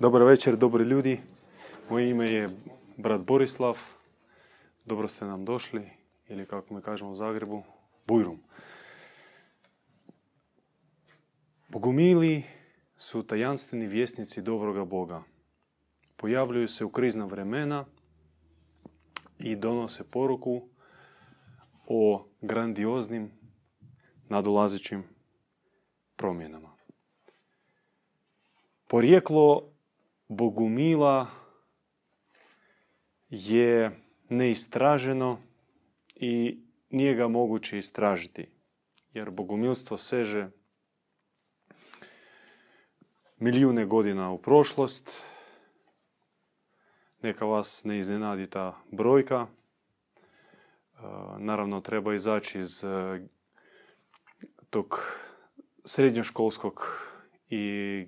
Dobar večer, dobri ljudi. Moje ime je brat Borislav. Dobro ste nam došli, ili kako mi kažemo u Zagrebu, Bujrum. Bogumili su tajanstveni vjesnici dobroga Boga. Pojavljuju se u krizna vremena i donose poruku o grandioznim nadolazećim promjenama. Porijeklo Bogumila je neistraženo i nije ga moguće istražiti. Jer bogumilstvo seže milijune godina u prošlost. Neka vas ne iznenadi ta brojka. E, naravno, treba izaći iz e, tog srednjoškolskog i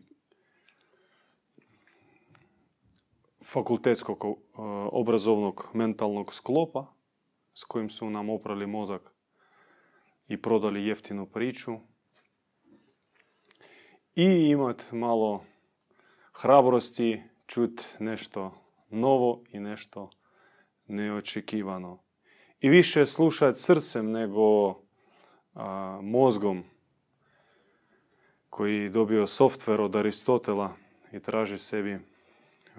fakultetskog e, obrazovnog mentalnog sklopa s kojim su nam oprali mozak i prodali jeftinu priču i imat malo hrabrosti čut nešto novo i nešto neočekivano. I više slušati srcem nego mozgom koji dobio softver od Aristotela i traži sebi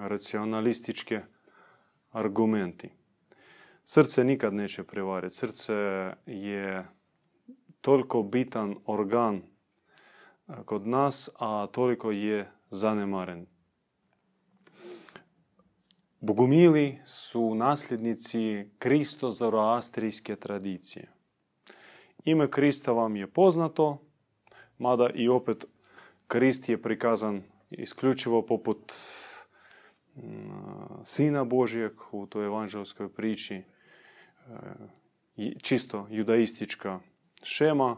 racionalističke argumenti. Srce nikad neće prevariti. Srce je toliko bitan organ e, kod nas, a toliko je zanemaren. Bogumili su nasljednici kristo-zoroastrijske tradicije. Ime Krista vam je poznato, mada i opet Krist je prikazan isključivo poput Sina Božijeg u toj evanđelskoj priči, čisto judaistička šema,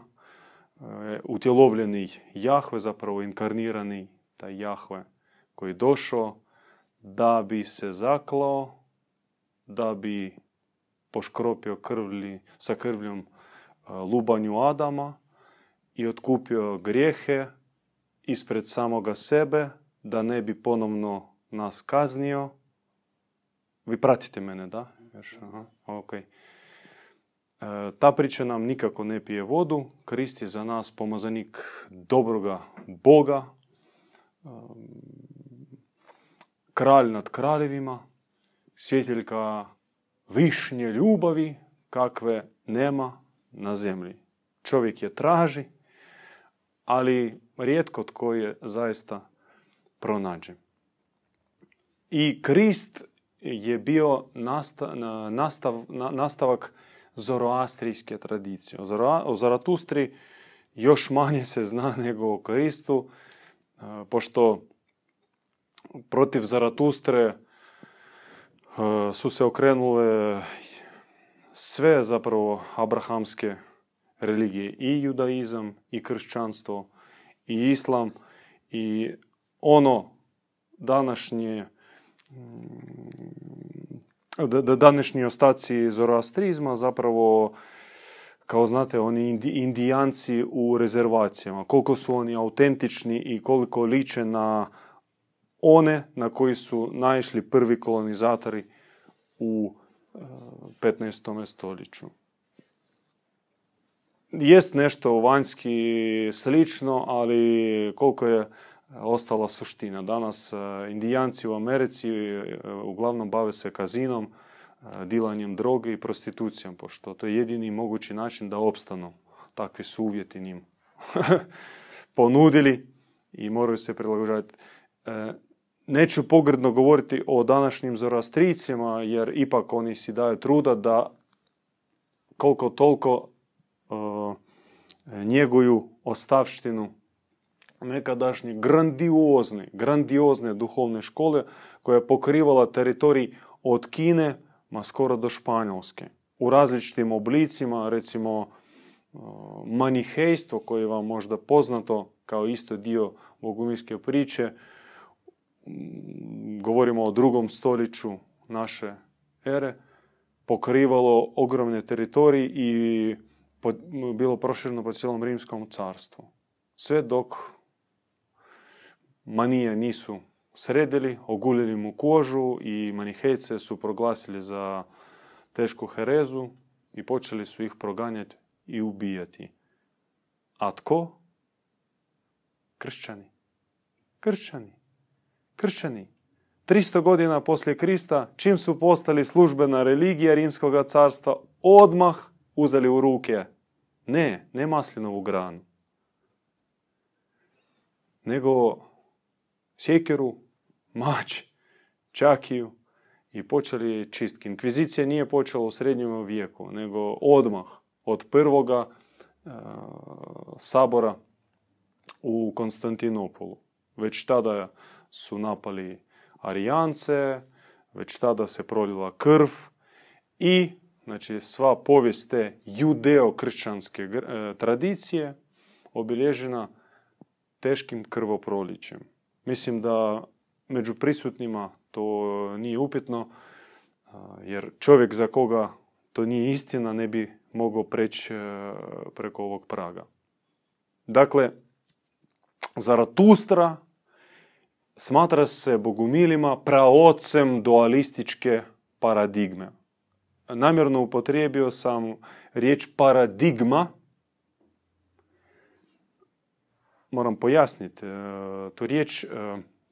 utjelovljeni Jahve, zapravo inkarnirani taj Jahve koji došao da bi se zaklao, da bi poškropio krvlji, sa krvljom lubanju Adama i otkupio grijehe ispred samoga sebe, da ne bi ponovno nas kaznio. Vi pratite mene, da? aha, okay. E, ta priča nam nikako ne pije vodu. Krist je za nas pomazanik dobroga Boga, e, kralj nad kraljevima, svjetiljka višnje ljubavi kakve nema na zemlji. Čovjek je traži, ali rijetko tko je zaista pronađe. I Krist je bio nastav, nastavak zoroastrijske tradicije. O Zaratustri još manje se zna nego o Kristu, e, pošto protiv Zaratustre e, su se okrenule sve zapravo abrahamske religije, i judaizam, i kršćanstvo, i islam, i ono današnje da današnji ostaci zoroastrizma zapravo kao znate, oni indijanci u rezervacijama. Koliko su oni autentični i koliko liče na one na koji su naišli prvi kolonizatori u 15. stoljeću. Jest nešto vanjski slično, ali koliko je ostala suština. Danas e, indijanci u Americi e, uglavnom bave se kazinom, e, dilanjem droge i prostitucijom, pošto to je jedini mogući način da opstanu. Takvi su uvjeti njim ponudili i moraju se prilagođavati. Neću pogredno govoriti o današnjim zoroastricima, jer ipak oni si daju truda da koliko toliko njeguju ostavštinu nekadašnje grandiozne, grandiozne duhovne škole koja je pokrivala teritorij od Kine ma skoro do Španjolske. U različitim oblicima, recimo manihejstvo koje je vam možda poznato kao isto dio bogumilske priče, govorimo o drugom stoljeću naše ere, pokrivalo ogromne teritorije i bilo prošireno po cijelom rimskom carstvu. Sve dok manije nisu sredili, oguljili mu kožu i manihejce su proglasili za tešku herezu i počeli su ih proganjati i ubijati. A tko? Kršćani. Kršćani. Kršćani. 300 godina poslije Krista, čim su postali službena religija Rimskog carstva, odmah uzeli u ruke ne, ne maslinovu granu, nego sjekeru, mač, čakiju i počeli čistki. Inkvizicija nije počela u srednjem vijeku, nego odmah od prvoga e, sabora u Konstantinopolu. Već tada su napali Arijance, već tada se prolila krv i znači, sva povijest te judeo-kršćanske e, tradicije obilježena teškim krvoprolićem. Mislim da među prisutnima to nije upitno, jer čovjek za koga to nije istina ne bi mogao preći e, preko ovog praga. Dakle, Zaratustra smatra se bogumilima praocem dualističke paradigme. Namjerno upotrijebio sam riječ paradigma. Moram pojasniti. E, tu riječ e,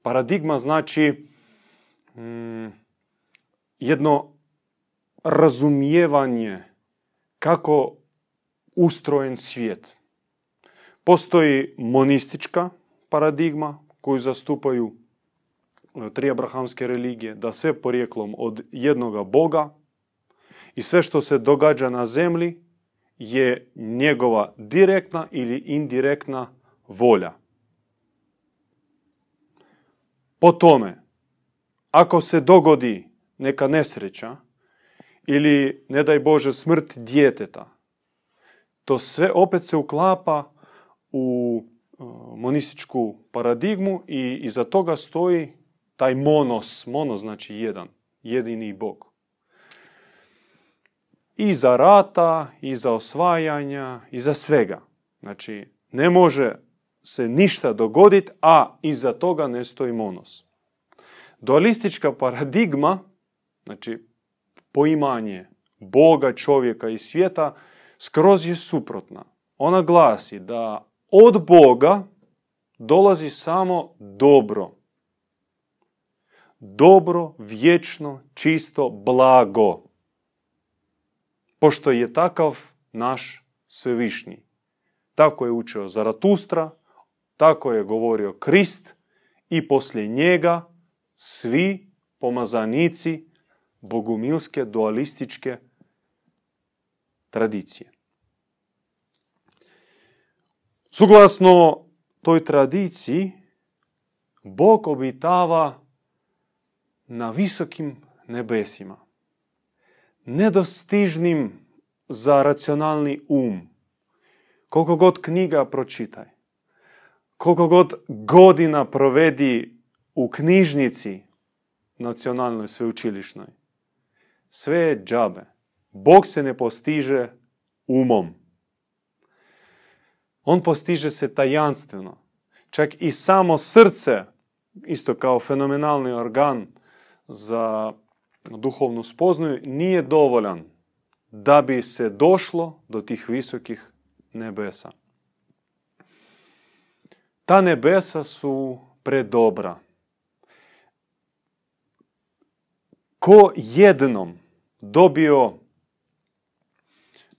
paradigma znači mm, jedno razumijevanje kako ustrojen svijet. Postoji monistička paradigma koju zastupaju e, tri abrahamske religije, da sve porijeklom od jednoga Boga i sve što se događa na zemlji je njegova direktna ili indirektna volja. Po tome, ako se dogodi neka nesreća ili, ne daj Bože, smrt djeteta, to sve opet se uklapa u monističku paradigmu i iza toga stoji taj monos. Monos znači jedan, jedini Bog. I za rata, i za osvajanja, i za svega. Znači, ne može se ništa dogoditi, a iza toga ne stoji monos. Dualistička paradigma, znači poimanje Boga, čovjeka i svijeta, skroz je suprotna. Ona glasi da od Boga dolazi samo dobro. Dobro, vječno, čisto, blago. Pošto je takav naš svevišnji. Tako je učio Zaratustra, tako je govorio Krist i poslije njega svi pomazanici bogumilske dualističke tradicije. Suglasno toj tradiciji, Bog obitava na visokim nebesima, nedostižnim za racionalni um. Koliko god knjiga pročitaj, koliko god godina provedi u knjižnici nacionalnoj sveučilišnoj, sve je džabe. Bog se ne postiže umom. On postiže se tajanstveno. Čak i samo srce, isto kao fenomenalni organ za duhovnu spoznaju, nije dovoljan da bi se došlo do tih visokih nebesa. Ta nebesa su predobra. Ko jednom dobio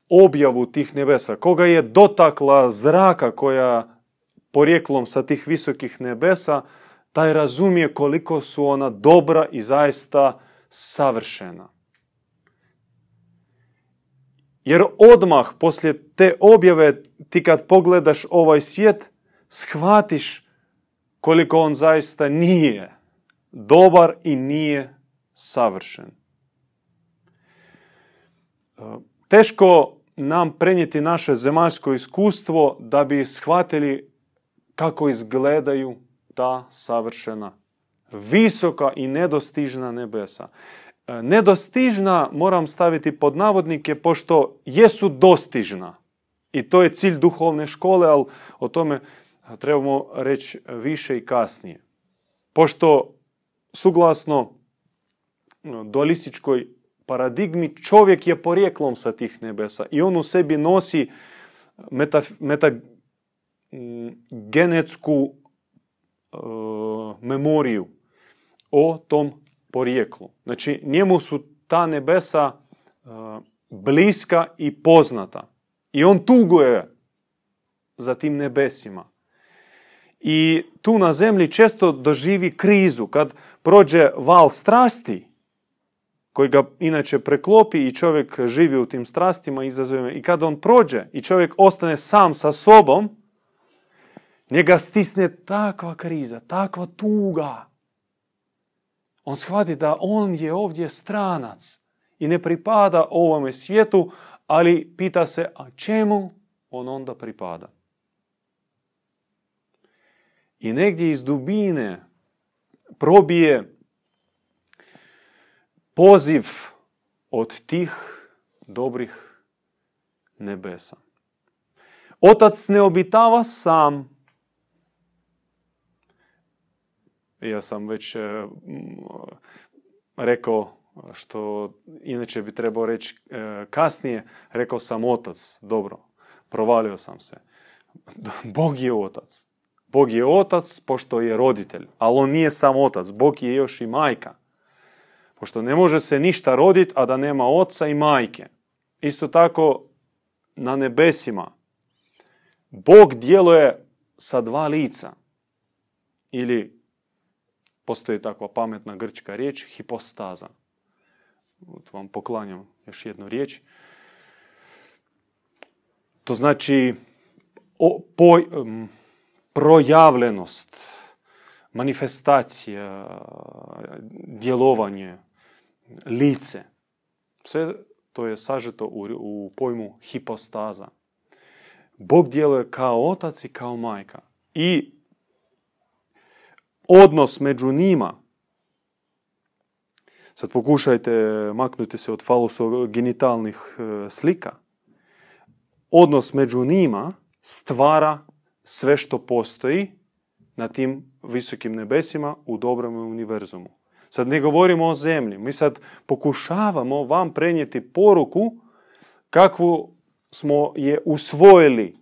objavu tih nebesa, koga je dotakla zraka koja porijeklom sa tih visokih nebesa, taj razumije koliko su ona dobra i zaista savršena. Jer odmah poslije te objave ti kad pogledaš ovaj svijet, shvatiš koliko on zaista nije dobar i nije savršen. Teško nam prenijeti naše zemaljsko iskustvo da bi shvatili kako izgledaju ta savršena, visoka i nedostižna nebesa. E, nedostižna moram staviti pod navodnike pošto jesu dostižna. I to je cilj duhovne škole, ali o tome trebamo reći više i kasnije. Pošto suglasno dualističkoj paradigmi čovjek je porijeklom sa tih nebesa i on u sebi nosi meta, genetsku e, memoriju o tom porijeklu. Znači, njemu su ta nebesa e, bliska i poznata. I on tuguje za tim nebesima. I tu na zemlji često doživi krizu. Kad prođe val strasti, koji ga inače preklopi i čovjek živi u tim strastima, izazovima, i kad on prođe i čovjek ostane sam sa sobom, njega stisne takva kriza, takva tuga. On shvati da on je ovdje stranac i ne pripada ovome svijetu, ali pita se, a čemu on onda pripada? I negdje iz dubine probije poziv od tih dobrih nebesa. Otac ne obitava sam. Ja sam već e, rekao što inače bi trebao reći e, kasnije, rekao sam otac, dobro, provalio sam se. Bog je otac. Bog je otac pošto je roditelj, ali on nije sam otac, Bog je još i majka. Pošto ne može se ništa roditi, a da nema oca i majke. Isto tako na nebesima. Bog djeluje sa dva lica. Ili postoji takva pametna grčka riječ, hipostaza. Vam poklanjam još jednu riječ. To znači o, projavljenost, manifestacija, djelovanje, lice. Sve to je sažeto u, u pojmu hipostaza. Bog djeluje kao otac i kao majka. I odnos među njima, sad pokušajte maknuti se od falosogenitalnih e, slika, odnos među njima stvara sve što postoji na tim visokim nebesima u dobrom univerzumu. Sad ne govorimo o zemlji. Mi sad pokušavamo vam prenijeti poruku kakvu smo je usvojili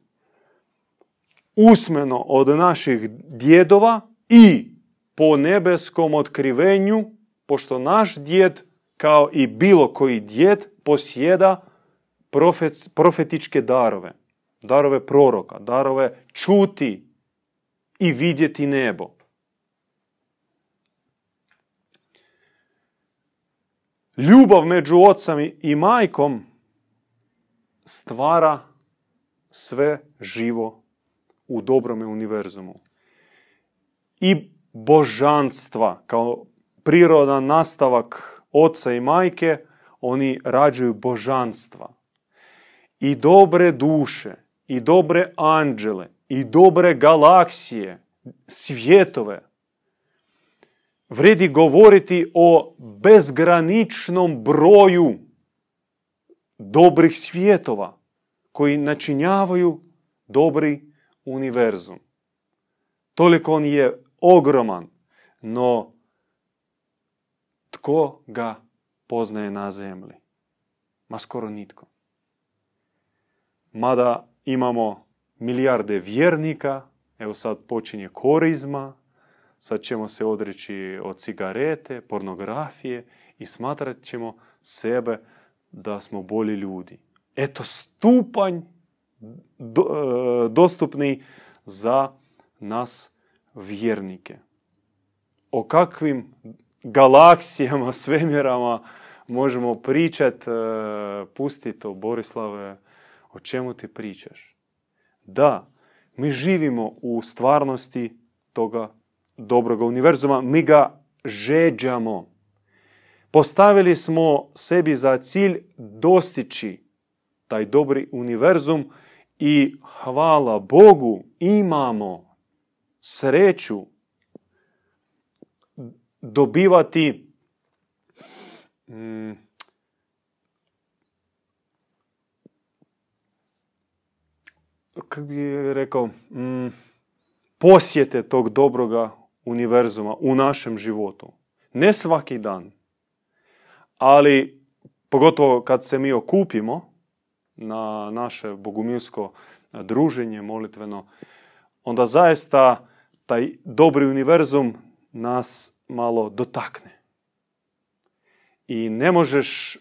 usmeno od naših djedova i po nebeskom otkrivenju, pošto naš djed, kao i bilo koji djed, posjeda profetičke darove. Darove proroka, darove čuti i vidjeti nebo. Ljubav među ocem i majkom stvara sve živo u dobrome univerzumu. I božanstva, kao prirodan nastavak oca i majke, oni rađuju božanstva. I dobre duše, i dobre anđele, i dobre galaksije, svjetove. Vredi govoriti o bezgraničnom broju dobrih svjetova koji načinjavaju dobri univerzum. Toliko on je ogroman, no tko ga poznaje na zemlji? Ma skoro nitko. Mada imamo milijarde vjernika, evo sad počinje korizma, sad ćemo se odreći od cigarete, pornografije i smatrat ćemo sebe da smo bolji ljudi. Eto stupanj e, dostupni za nas vjernike. O kakvim galaksijama, svemirama možemo pričati, e, pusti to, Borislave, o čemu ti pričaš? Da, mi živimo u stvarnosti toga dobroga univerzuma, mi ga žeđamo. Postavili smo sebi za cilj dostići taj dobri univerzum i hvala Bogu imamo sreću dobivati mm, kako bi rekao, mm, posjete tog dobroga univerzuma u našem životu. Ne svaki dan, ali pogotovo kad se mi okupimo na naše bogumilsko druženje molitveno, onda zaista taj dobri univerzum nas malo dotakne. I ne možeš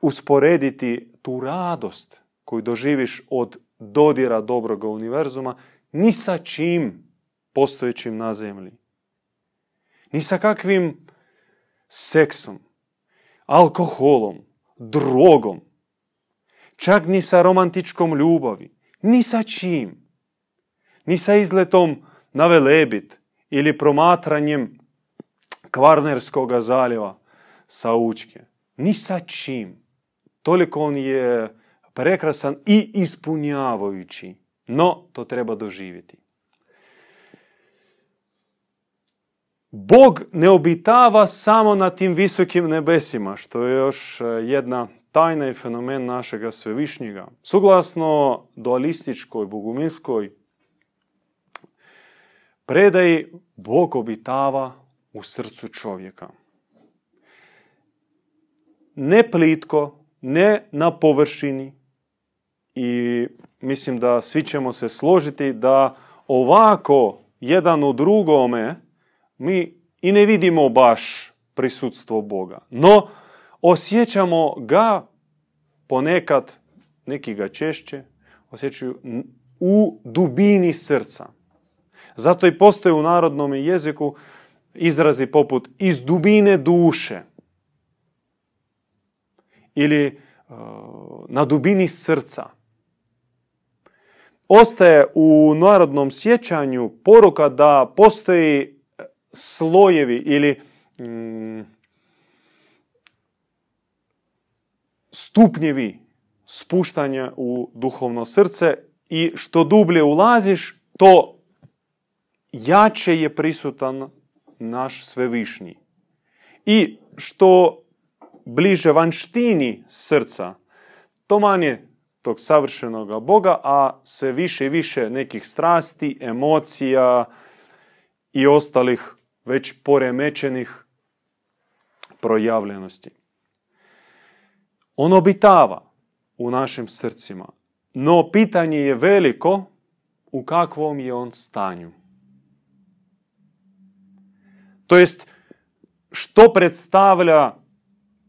usporediti tu radost koju doživiš od dodira dobroga univerzuma ni sa čim postojećim na zemlji. Ni sa kakvim seksom, alkoholom, drogom, čak ni sa romantičkom ljubavi, ni sa čim. Ni sa izletom na Velebit ili promatranjem Kvarnerskog zaljeva sa Učke. Ni sa čim. Toliko on je prekrasan i ispunjavajući. No, to treba doživjeti. Bog ne obitava samo na tim visokim nebesima, što je još e, jedna tajna i fenomen našega svevišnjega. Suglasno dualističkoj, boguminskoj predaji, Bog obitava u srcu čovjeka. Ne plitko, ne na površini, i mislim da svi ćemo se složiti da ovako jedan u drugome mi i ne vidimo baš prisutstvo Boga. No, osjećamo ga ponekad, neki ga češće, osjećaju u dubini srca. Zato i postoje u narodnom jeziku izrazi poput iz dubine duše ili uh, na dubini srca ostaje u narodnom sjećanju poruka da postoji slojevi ili mm, stupnjevi spuštanja u duhovno srce i što dublje ulaziš, to jače je prisutan naš svevišnji. I što bliže vanštini srca, to manje tog savršenog Boga, a sve više i više nekih strasti, emocija i ostalih već poremećenih projavljenosti. On obitava u našim srcima, no pitanje je veliko u kakvom je on stanju. To jest, što predstavlja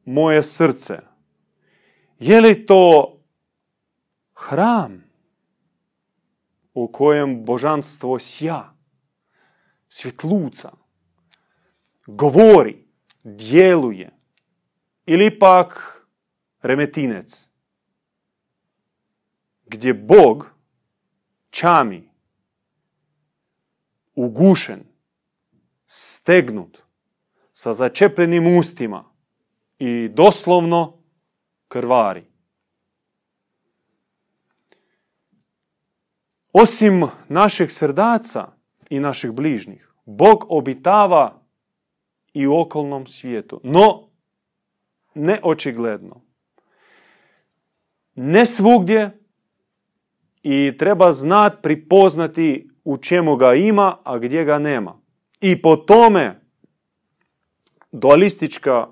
moje srce? Je li to hram u kojem božanstvo sja, svjetluca, govori, djeluje, ili pak remetinec, gdje Bog čami, ugušen, stegnut, sa začepljenim ustima i doslovno krvari. Osim našeg srdaca i naših bližnjih, Bog obitava i u okolnom svijetu, no ne očigledno. Ne svugdje i treba znat pripoznati u čemu ga ima, a gdje ga nema. I po tome dualistička,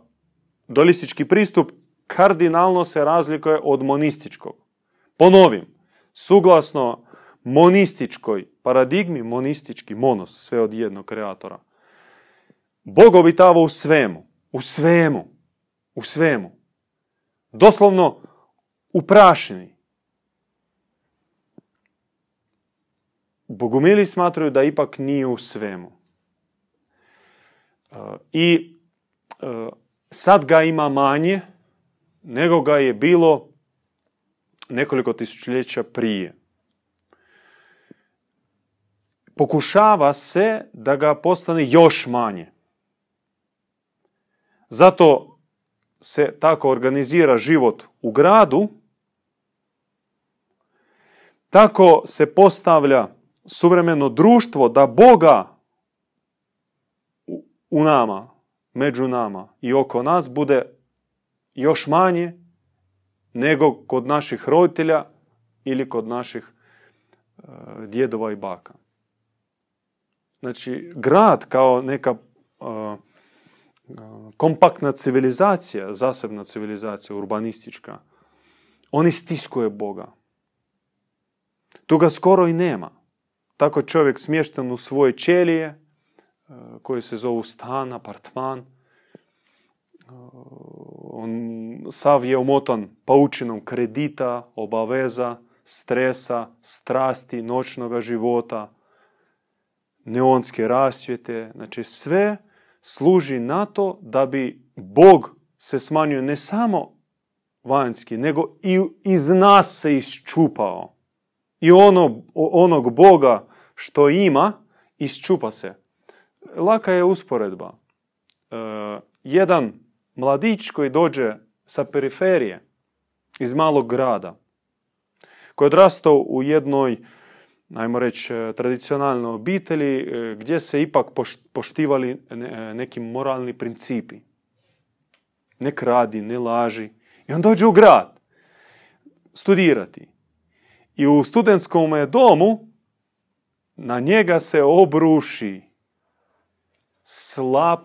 dualistički pristup kardinalno se razlikuje od monističkog. Ponovim, suglasno monističkoj paradigmi, monistički monos, sve od jednog kreatora. Bog obitava u svemu, u svemu, u svemu. Doslovno u prašini. Bogumili smatraju da ipak nije u svemu. E, I e, sad ga ima manje nego ga je bilo nekoliko tisućljeća prije pokušava se da ga postane još manje. Zato se tako organizira život u gradu, tako se postavlja suvremeno društvo da Boga u nama, među nama i oko nas bude još manje nego kod naših roditelja ili kod naših e, djedova i baka. Znači grad kao neka kompaktna civilizacija, zasebna civilizacija, urbanistička, on istiskuje Boga. Tu ga skoro i nema. Tako čovjek smješten u svoje ćelije, koje se zovu stan, apartman, on sav je umotan paučinom kredita, obaveza, stresa, strasti, noćnog života, neonske rasvjete. Znači sve služi na to da bi Bog se smanjio ne samo vanjski, nego i iz nas se isčupao. I ono, onog Boga što ima, isčupa se. Laka je usporedba. E, jedan mladić koji dođe sa periferije, iz malog grada, koji je odrastao u jednoj, ajmo reći, tradicionalnoj obitelji e, gdje se ipak poštivali neki moralni principi. Ne kradi, ne laži. I on dođe u grad studirati. I u studentskom domu na njega se obruši slab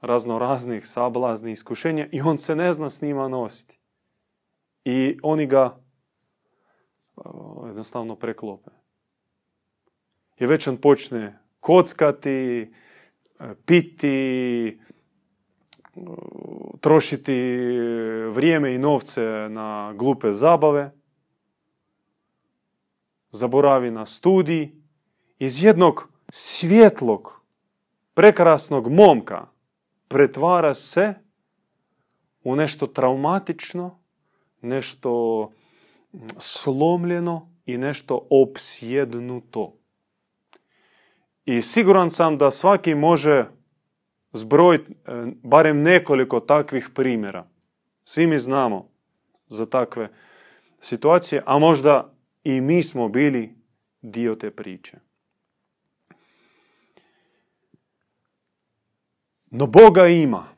raznoraznih sablaznih iskušenja i on se ne zna s njima nositi. I oni ga jednostavno preklope. I već on počne kockati, piti, trošiti vrijeme i novce na glupe zabave, zaboravi na studij, iz jednog svjetlog, prekrasnog momka pretvara se u nešto traumatično, nešto slomljeno i nešto opsjednuto. I siguran sam da svaki može zbrojiti e, barem nekoliko takvih primjera. Svi mi znamo za takve situacije, a možda i mi smo bili dio te priče. No Boga ima.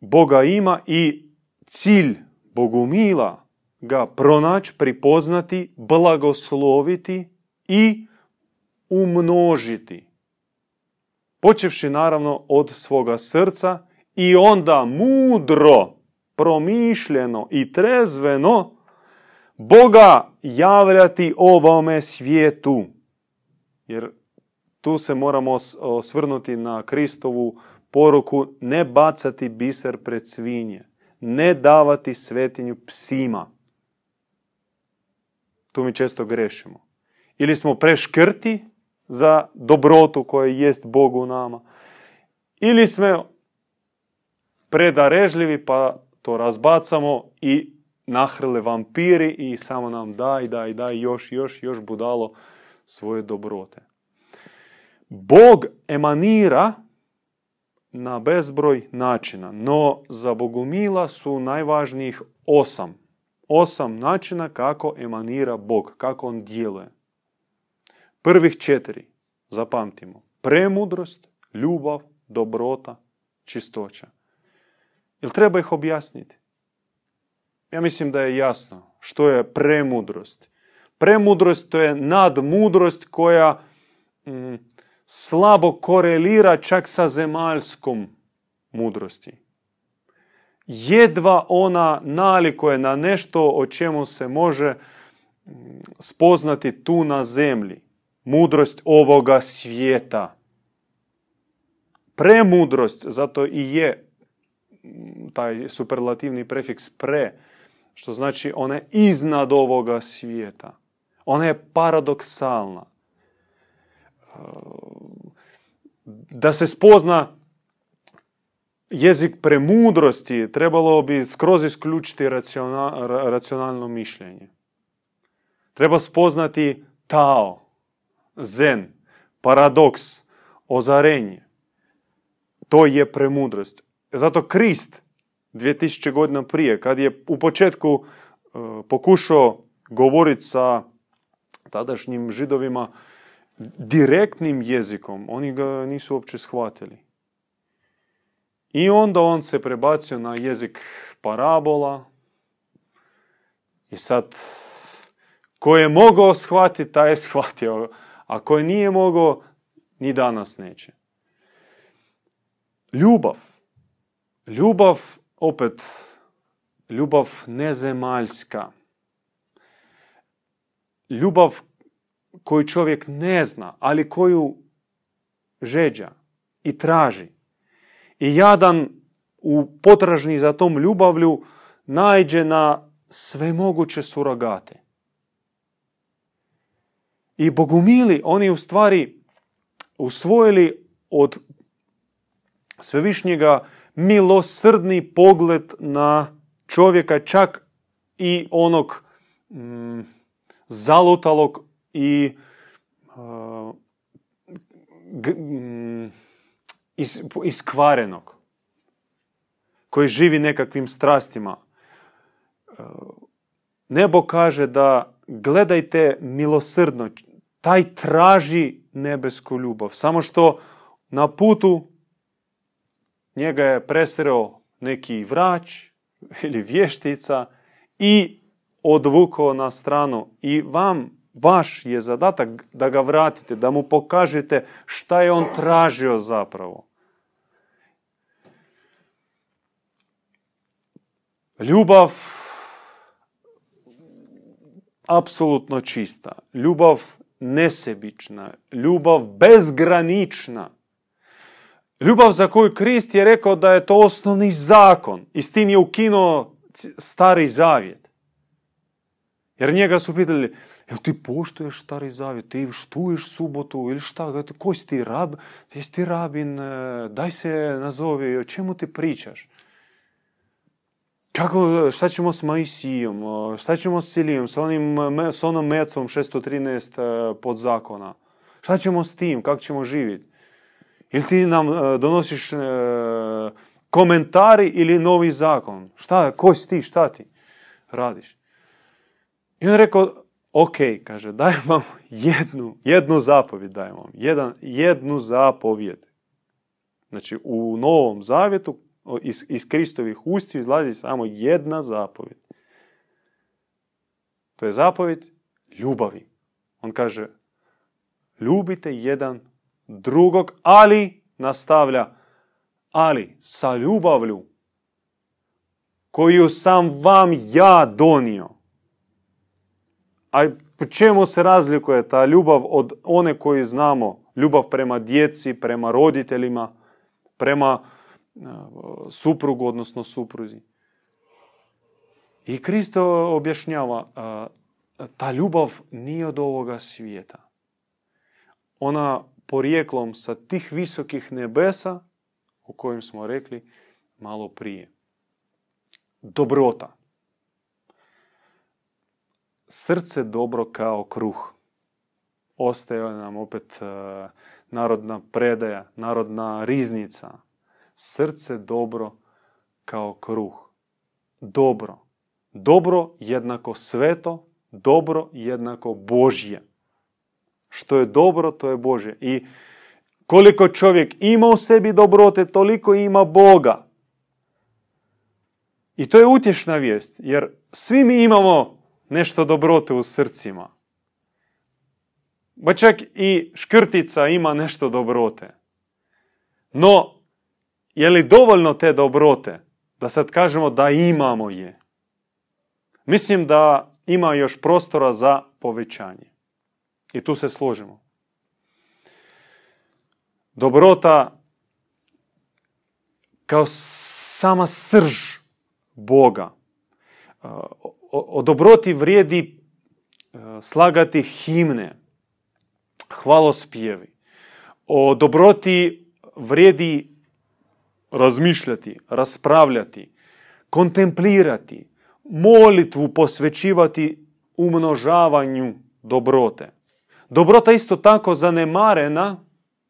Boga ima i cilj Bogumila ga pronaći, pripoznati, blagosloviti i umnožiti. Počevši naravno od svoga srca i onda mudro, promišljeno i trezveno Boga javljati ovome svijetu. Jer tu se moramo osvrnuti na Kristovu poruku ne bacati biser pred svinje, ne davati svetinju psima. Tu mi često grešimo. Ili smo preškrti za dobrotu koja jest Bogu u nama, ili smo predarežljivi pa to razbacamo i nahrle vampiri i samo nam daj, daj, daj, još, još, još budalo svoje dobrote. Bog emanira na bezbroj načina, no za Bogumila su najvažnijih osam. Osam načina kako emanira Bog, kako on djeluje. Prvih četiri, zapamtimo, premudrost, ljubav, dobrota, čistoća. Jel treba ih objasniti? Ja mislim da je jasno što je premudrost. Premudrost to je nadmudrost koja mm, slabo korelira čak sa zemaljskom mudrosti. Jedva ona nalikuje na nešto o čemu se može mm, spoznati tu na zemlji. Mudrost ovoga svijeta. Premudrost, zato i je taj superlativni prefiks pre, što znači ona je iznad ovoga svijeta. Ona je paradoksalna da se spozna jezik premudrosti, trebalo bi skroz isključiti racionalno mišljenje. Treba spoznati tao, zen, paradoks, ozarenje. To je premudrost. Zato Krist 2000 godina prije, kad je u početku e, pokušao govoriti sa tadašnjim židovima direktnim jezikom, oni ga nisu uopće shvatili. I onda on se prebacio na jezik parabola i sad ko je mogao shvatiti, taj je shvatio. A ko nije mogao, Ni danas neće. Ljubav. Ljubav, opet, ljubav nezemaljska. Ljubav koju čovjek ne zna, ali koju žeđa i traži. I jadan u potražnji za tom ljubavlju najđe na sve moguće surogate. I bogumili, oni u stvari usvojili od svevišnjega milosrdni pogled na čovjeka, čak i onog mm, zalutalog i uh, mm, iskvarenog, koji živi nekakvim strastima. Uh, nebo kaže da gledajte milosrdno, taj traži nebesku ljubav. Samo što na putu njega je presreo neki vrać ili vještica i odvukao na stranu. I vam, vaš je zadatak da ga vratite, da mu pokažete šta je on tražio zapravo. Ljubav apsolutno čista. Ljubav nesebična. Ljubav bezgranična. Ljubav za koju Krist je rekao da je to osnovni zakon i s tim je ukinuo stari zavjet. Jer njega su pitali, jel ti poštuješ stari zavjet, ti štuješ subotu ili šta, ko si ti rab, jesi ti rabin, e, daj se nazovi, o čemu ti pričaš? Kako, šta ćemo s Maisijom, šta ćemo s Silijom, s, onim, s onom mecom 613 e, pod zakona? Šta ćemo s tim, kako ćemo živjeti? Ili ti nam donosiš komentari ili novi zakon? Šta, ko si ti, šta ti radiš? I on rekao, ok, kaže, dajem vam jednu, jednu zapovjed, dajem vam, jedan, jednu zapovjed. Znači, u Novom Zavjetu iz, iz Kristovih ustiju izlazi samo jedna zapovjed. To je zapovjed ljubavi. On kaže, ljubite jedan drugog, ali, nastavlja, ali sa ljubavlju koju sam vam ja donio. A po čemu se razlikuje ta ljubav od one koju znamo? Ljubav prema djeci, prema roditeljima, prema suprugu, odnosno supruzi. I Kristo objašnjava, ta ljubav nije od ovoga svijeta. Ona porijeklom sa tih visokih nebesa, o kojim smo rekli malo prije. Dobrota. Srce dobro kao kruh. Ostaje nam opet narodna predaja, narodna riznica. Srce dobro kao kruh. Dobro. Dobro jednako sveto, dobro jednako Božje. Što je dobro, to je Bože. I koliko čovjek ima u sebi dobrote, toliko ima Boga. I to je utješna vijest, jer svi mi imamo nešto dobrote u srcima. Ba čak i škrtica ima nešto dobrote. No, je li dovoljno te dobrote da sad kažemo da imamo je? Mislim da ima još prostora za povećanje. I tu se složimo. Dobrota kao sama srž Boga. O dobroti vrijedi e, slagati himne, hvalospjevi. O dobroti vrijedi razmišljati, raspravljati, kontemplirati, molitvu posvećivati umnožavanju dobrote. Dobrota isto tako zanemarena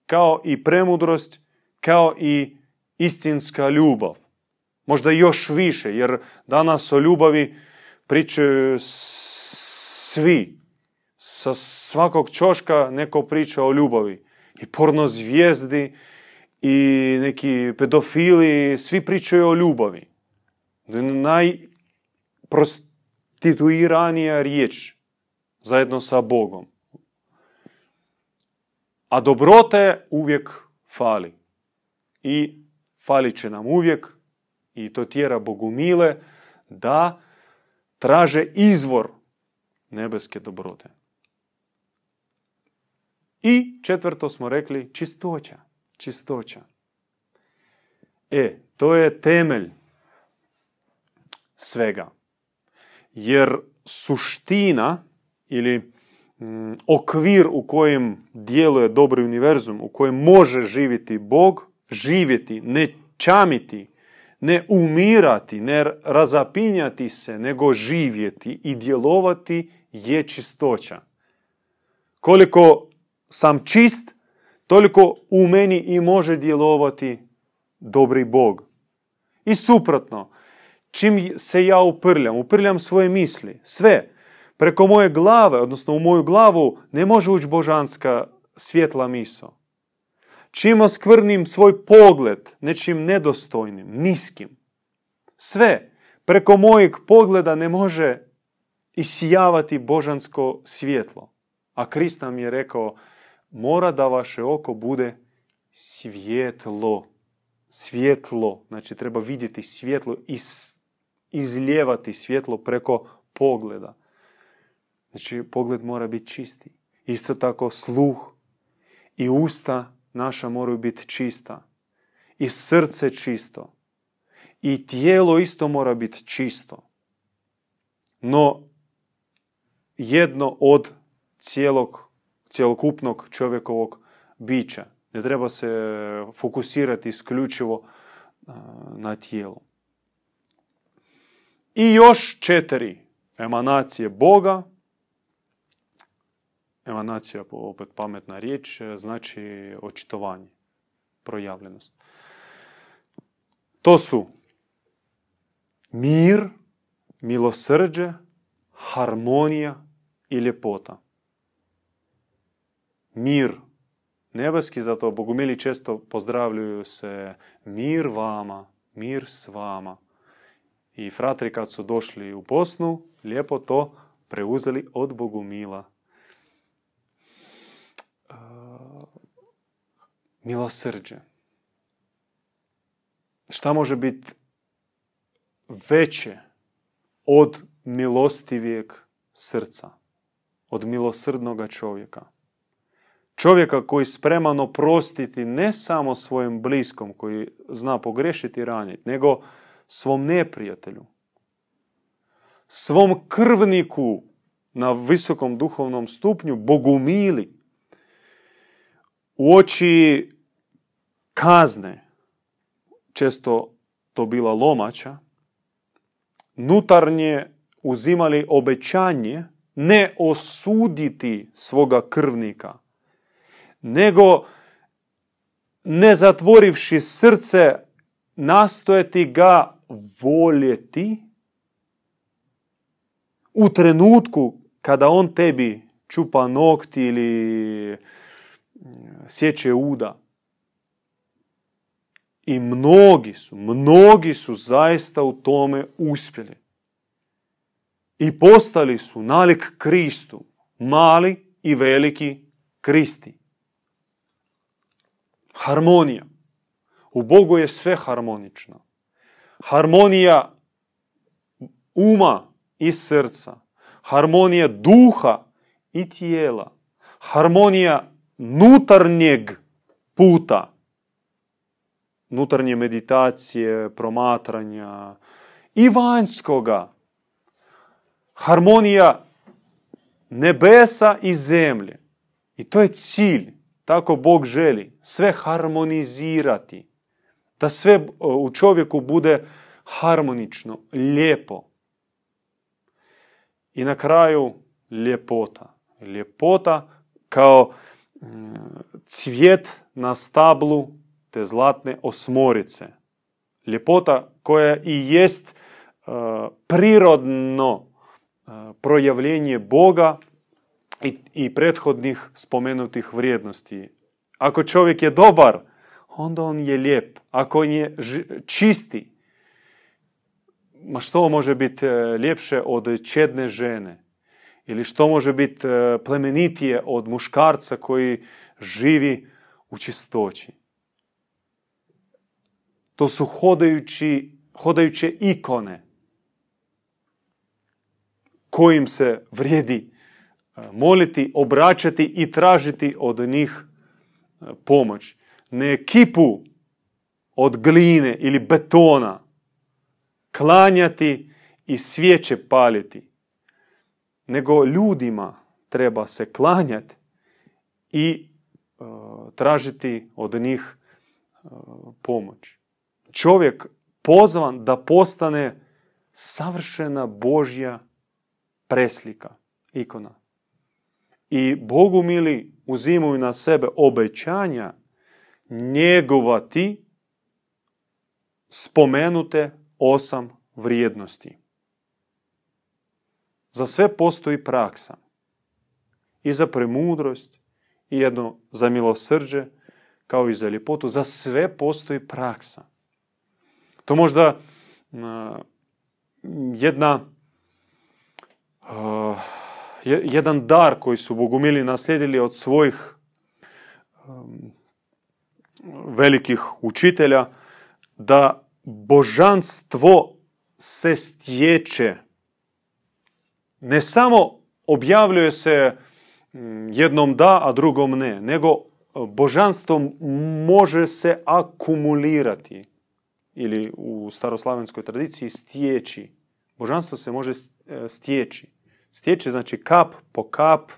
kao i premudrost, kao i istinska ljubav. Možda još više, jer danas o ljubavi pričaju svi. Sa svakog čoška neko priča o ljubavi. I porno zvijezdi, i neki pedofili, svi pričaju o ljubavi. Najprostituiranija riječ zajedno sa Bogom. A dobrote uvijek fali. I falit će nam uvijek i to tjera Bogumile da traže izvor nebeske dobrote. I četvrto smo rekli čistoća. Čistoća. E, to je temelj svega. Jer suština ili mm, okvir u kojem djeluje dobri univerzum, u kojem može živjeti Bog, živjeti, ne čamiti, ne umirati, ne razapinjati se, nego živjeti i djelovati je čistoća. Koliko sam čist, toliko u meni i može djelovati dobri Bog. I suprotno, čim se ja uprljam, uprljam svoje misli, sve, preko moje glave, odnosno u moju glavu, ne može ući božanska svjetla miso. Čim oskvrnim svoj pogled nečim nedostojnim, niskim, sve, preko mojeg pogleda ne može isijavati božansko svjetlo. A Krist nam je rekao, mora da vaše oko bude svjetlo. Svjetlo, znači treba vidjeti svjetlo i izljevati svjetlo preko pogleda. Znači pogled mora biti čisti. Isto tako sluh i usta naša moraju biti čista. I srce čisto. I tijelo isto mora biti čisto. No, jedno od cijelog, cjelokupnog čovjekovog bića. Ne treba se fokusirati isključivo na tijelo. I još četiri emanacije Boga. Emanacija, opet pametna riječ, znači očitovanje, projavljenost. To su mir, milosrđe, harmonija i ljepota. Mir nebeski, zato bogumili često pozdravljuju se mir vama, mir s vama. I fratri kad su došli u Bosnu, lijepo to preuzeli od Bogumila. Uh, milosrđe. Šta može biti veće od milostivijeg srca, od milosrdnoga čovjeka? Čovjeka koji spreman oprostiti ne samo svojem bliskom koji zna pogrešiti i raniti, nego svom neprijatelju, svom krvniku na visokom duhovnom stupnju, bogumili, u oči kazne, često to bila lomača, nutarnje uzimali obećanje ne osuditi svoga krvnika, nego ne zatvorivši srce nastojati ga voljeti u trenutku kada on tebi čupa nokti ili mm, sjeće uda. I mnogi su, mnogi su zaista u tome uspjeli. I postali su nalik Kristu, mali i veliki Kristi. Harmonija. U Bogu je sve harmonično. Harmonija uma i srca. Harmonija duha i tijela. Harmonija nutarnjeg puta. Nutarnje meditacije, promatranja i vanjskoga. Harmonija nebesa i zemlje. I to je cilj. Tako Bog želi. Sve harmonizirati da sve u čovjeku bude harmonično, lijepo. I na kraju ljepota. Ljepota kao mm, cvijet na stablu te zlatne osmorice. Ljepota koja i jest e, prirodno e, projavljenje Boga i, i prethodnih spomenutih vrijednosti. Ako čovjek je dobar, onda on je lijep. Ako on je čisti, ma što može biti e, ljepše od čedne žene? Ili što može biti e, plemenitije od muškarca koji živi u čistoći. To su hodajući, hodajuće ikone kojim se vrijedi moliti, obraćati i tražiti od njih e, pomoć. Ne ekipu od gline ili betona klanjati i svijeće paliti, nego ljudima treba se klanjati i e, tražiti od njih pomoć. Čovjek pozvan da postane savršena Božja preslika, ikona. I Bogu mili uzimaju na sebe obećanja njegovati spomenute osam vrijednosti. Za sve postoji praksa. I za premudrost, i jedno za milosrđe, kao i za ljepotu. Za sve postoji praksa. To možda jedna uh, jedan dar koji su bogumili naslijedili od svojih velikih učitelja, da božanstvo se stječe. Ne samo objavljuje se jednom da, a drugom ne, nego božanstvo može se akumulirati ili u staroslavenskoj tradiciji stječi. Božanstvo se može e, stječi. Stječi znači kap po kap,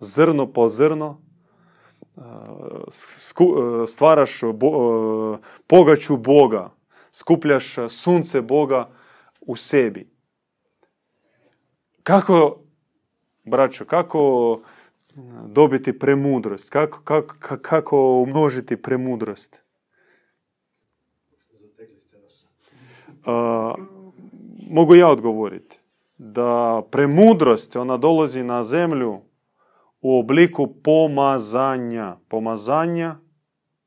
zrno po zrno, e, e, stvaraš pogaću Boga, skupljaš sunce Boga u sebi. Kako, braćo, kako dobiti premudrost? Kako, kako, kako umnožiti premudrost? mogu ja odgovoriti da premudrost ona dolazi na zemlju u obliku pomazanja. Pomazanja,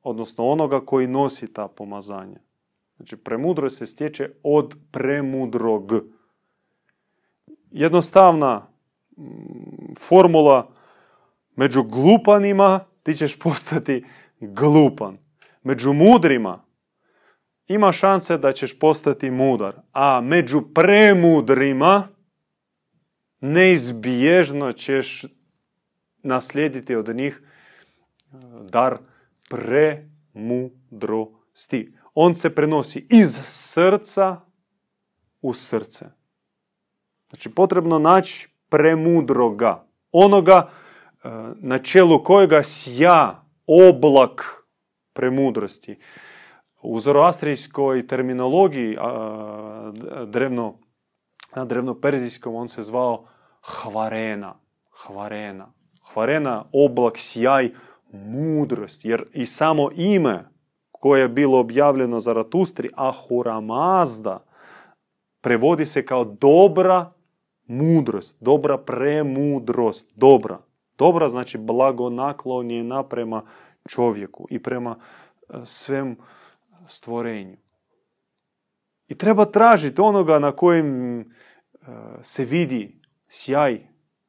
odnosno onoga koji nosi ta pomazanja. Znači, premudrost se stječe od premudrog. Jednostavna mm, formula među glupanima ti ćeš postati glupan. Među mudrima ima šanse da ćeš postati mudar. A među premudrima neizbježno ćeš naslijediti od njih e, dar premudrosti. On se prenosi iz srca u srce. Znači potrebno naći premudroga. Onoga e, na čelu kojega sja oblak premudrosti u zoroastrijskoj terminologiji drevno, na drevno-perzijskom on se zvao hvarena. Hvarena. Hvarena, oblak, sjaj, mudrost. Jer i samo ime koje je bilo objavljeno za Ratustri, Ahura Mazda, prevodi se kao dobra mudrost, dobra premudrost, dobra. Dobra znači blagonaklonjena prema čovjeku i prema e, svem stvorenju. I treba tražiti onoga na kojem e, se vidi sjaj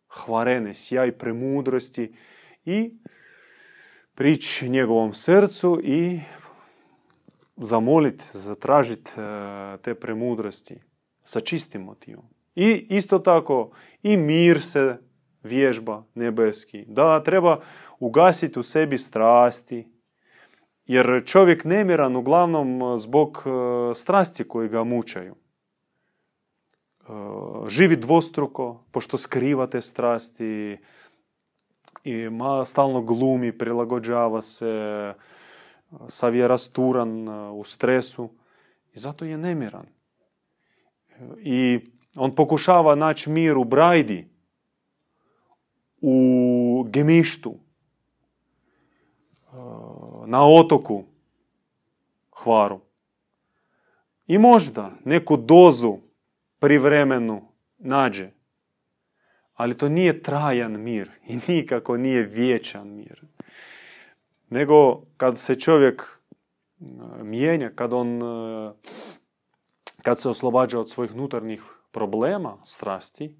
hvarene, sjaj premudrosti i prići njegovom srcu i zamoliti, zatražiti e, te premudrosti sa čistim motivom. I isto tako i mir se vježba nebeski. Da, treba ugasiti u sebi strasti, jer čovjek nemiran uglavnom zbog e, strasti koji ga mučaju. E, živi dvostruko, pošto skriva te strasti, i stalno glumi, prilagođava se, sav je rasturan u stresu i zato je nemiran. I on pokušava naći mir u brajdi, u gemištu, na otoku Hvaru. I možda neku dozu privremenu nađe. Ali to nije trajan mir i nikako nije vječan mir. Nego kad se čovjek e, mijenja, kad on e, kad se oslobađa od svojih unutarnjih problema, strasti,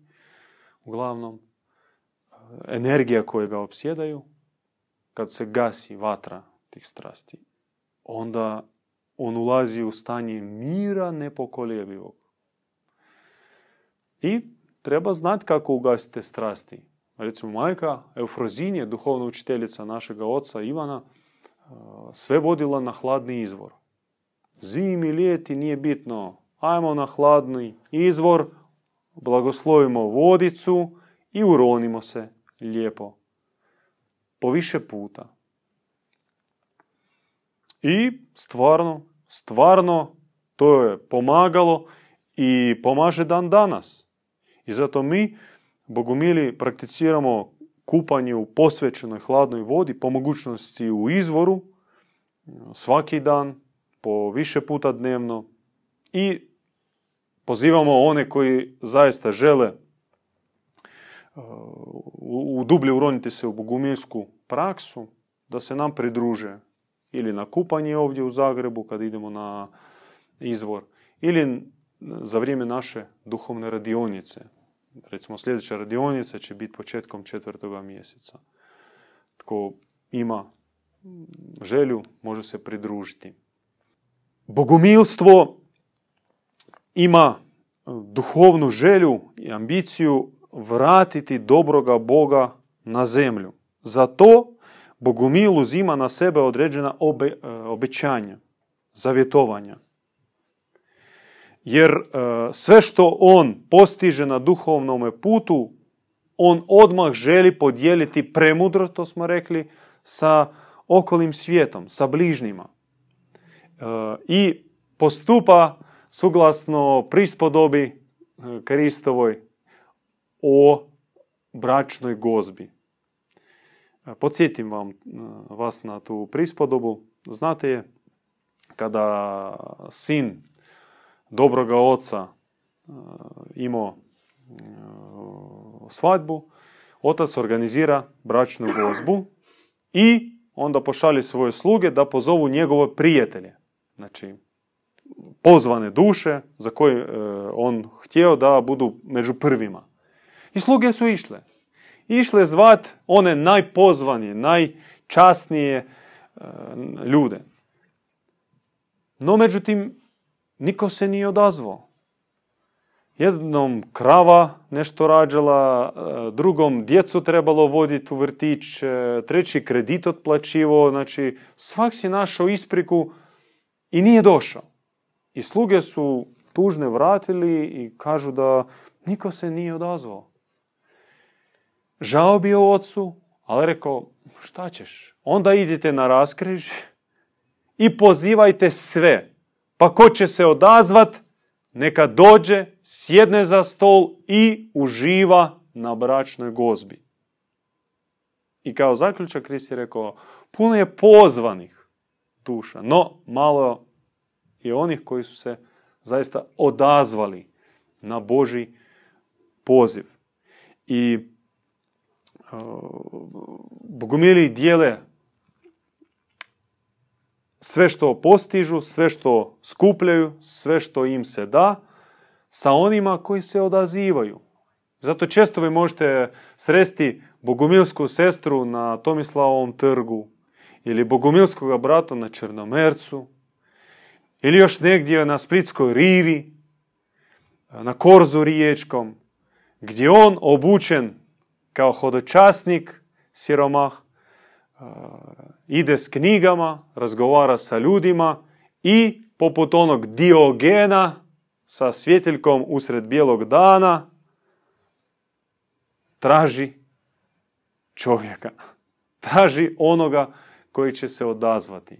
uglavnom, energija koje ga opsjedaju, kad se gasi vatra tih strasti, onda on ulazi u stanje mira nepokoljevivog. I treba znati kako ugasiti strasti. Recimo, majka Eufrozinje, duhovna učiteljica našega oca Ivana, sve vodila na hladni izvor. Zimi, ljeti, nije bitno. Ajmo na hladni izvor, blagoslovimo vodicu i uronimo se lijepo. Po više puta. I stvarno, stvarno to je pomagalo i pomaže dan danas. I zato mi, bogomili, prakticiramo kupanje u posvećenoj hladnoj vodi, po mogućnosti u izvoru, svaki dan, po više puta dnevno i pozivamo one koji zaista žele u dublje uroniti se u bogumilsku praksu, da se nam pridruže ili na kupanje ovdje u Zagrebu kad idemo na izvor, ili za vrijeme naše duhovne radionice. Recimo sljedeća radionica će biti početkom četvrtoga mjeseca. Tko ima želju, može se pridružiti. Bogumilstvo ima duhovnu želju i ambiciju vratiti dobroga Boga na zemlju. Zato Bogumil uzima na sebe određena obe, e, obećanja, zavjetovanja. Jer e, sve što on postiže na duhovnom putu, on odmah želi podijeliti premudro, to smo rekli, sa okolim svijetom, sa bližnjima. E, I postupa suglasno prispodobi Kristovoj o bračnoj gozbi. Podsjetim vam vas na tu prispodobu. Znate je, kada sin dobroga oca imao svadbu, otac organizira bračnu gozbu i onda pošalje svoje sluge da pozovu njegove prijatelje. Znači, pozvane duše za koje e, on htio da budu među prvima. I sluge su išle. Išle zvat one najpozvanije, najčasnije e, ljude. No, međutim, niko se nije odazvao. Jednom krava nešto rađala, e, drugom djecu trebalo voditi u vrtić, e, treći kredit otplaćivo, znači svak si našao ispriku i nije došao. I sluge su tužne vratili i kažu da niko se nije odazvao. Žao bio ocu, ali rekao, šta ćeš? Onda idite na raskriž i pozivajte sve. Pa ko će se odazvat, neka dođe, sjedne za stol i uživa na bračnoj gozbi. I kao zaključak Krist je rekao, puno je pozvanih duša, no malo je onih koji su se zaista odazvali na Boži poziv. I bogomili dijele sve što postižu, sve što skupljaju, sve što im se da, sa onima koji se odazivaju. Zato često vi možete sresti bogomilsku sestru na Tomislavovom trgu ili bogomilskog brata na Črnomercu ili još negdje na Splitskoj rivi, na Korzu riječkom, gdje on obučen kao hodočasnik, siromah, ide s knjigama, razgovara sa ljudima i poput onog Diogena sa svjetiljkom usred bijelog dana traži čovjeka. Traži onoga koji će se odazvati.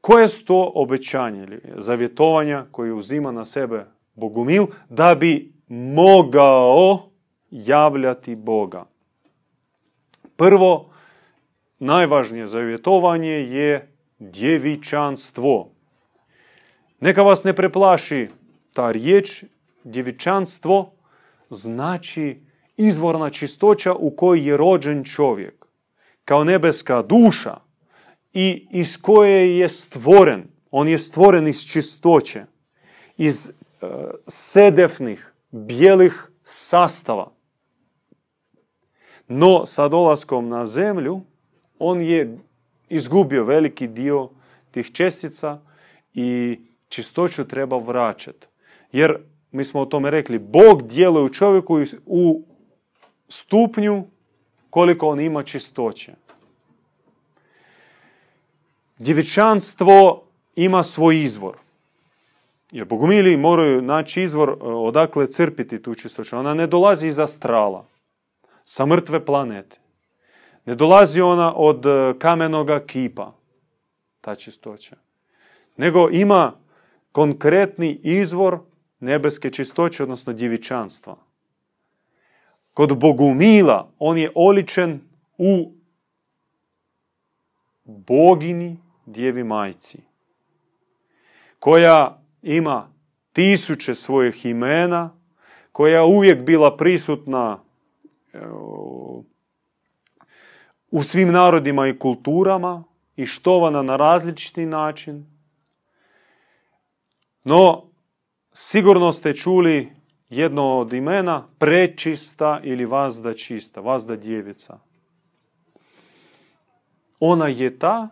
Koje su to obećanje ili zavjetovanja koje uzima na sebe Bogumil da bi mogao javljati Boga? Prvo, najvažnije zavjetovanje je djevičanstvo. Neka vas ne preplaši ta riječ, djevičanstvo znači izvorna čistoća u kojoj je rođen čovjek, kao nebeska duša i iz koje je stvoren. On je stvoren iz čistoće, iz uh, sedefnih, bijelih sastava. No, sa dolaskom na zemlju, on je izgubio veliki dio tih čestica i čistoću treba vraćati. Jer, mi smo o tome rekli, Bog djeluje u čovjeku u stupnju koliko on ima čistoće. Djevičanstvo ima svoj izvor. Jer bogumili moraju naći izvor e, odakle crpiti tu čistoću. Ona ne dolazi iz astrala, sa mrtve planete. Ne dolazi ona od e, kamenoga kipa, ta čistoća. Nego ima konkretni izvor nebeske čistoće, odnosno djevičanstva. Kod Bogumila on je oličen u bogini djevi majci, koja ima tisuće svojih imena, koja je uvijek bila prisutna u svim narodima i kulturama i štovana na različiti način. No, sigurno ste čuli jedno od imena prečista ili vazda čista, vazda djevica. Ona je ta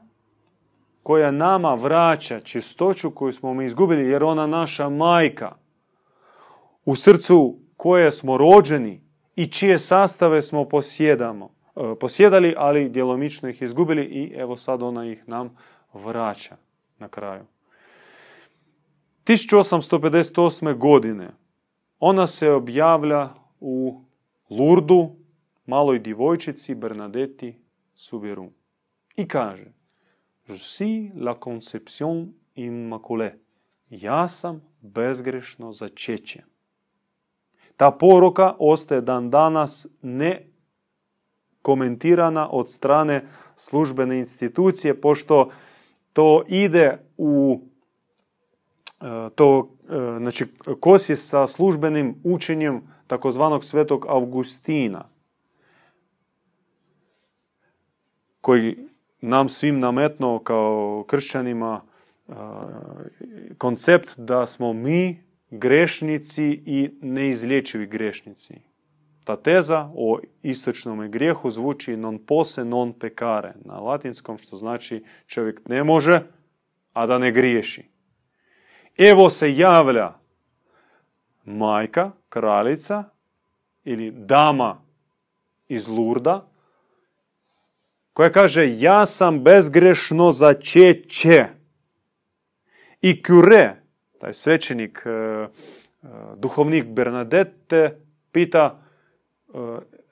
koja nama vraća čistoću koju smo mi izgubili, jer ona naša majka, u srcu koje smo rođeni i čije sastave smo posjedamo, e, posjedali, ali djelomično ih izgubili i evo sad ona ih nam vraća na kraju. 1858. godine ona se objavlja u Lurdu, maloj divojčici Bernadeti Subiru. I kaže, Je suis la conception immaculée. Ja sam bezgrešno začeće. Ta poruka ostaje dan danas ne komentirana od strane službene institucije, pošto to ide u e, to e, znači kosi sa službenim učenjem takozvanog svetog Augustina koji nam svim nametno kao kršćanima koncept da smo mi grešnici i neizlječivi grešnici. Ta teza o istočnom grijehu zvuči non pose non pecare na latinskom, što znači čovjek ne može, a da ne griješi. Evo se javlja majka, kraljica ili dama iz Lurda, koja kaže ja sam bezgrešno začeće. I Kure, taj svećenik, e, e, duhovnik Bernadette, pita,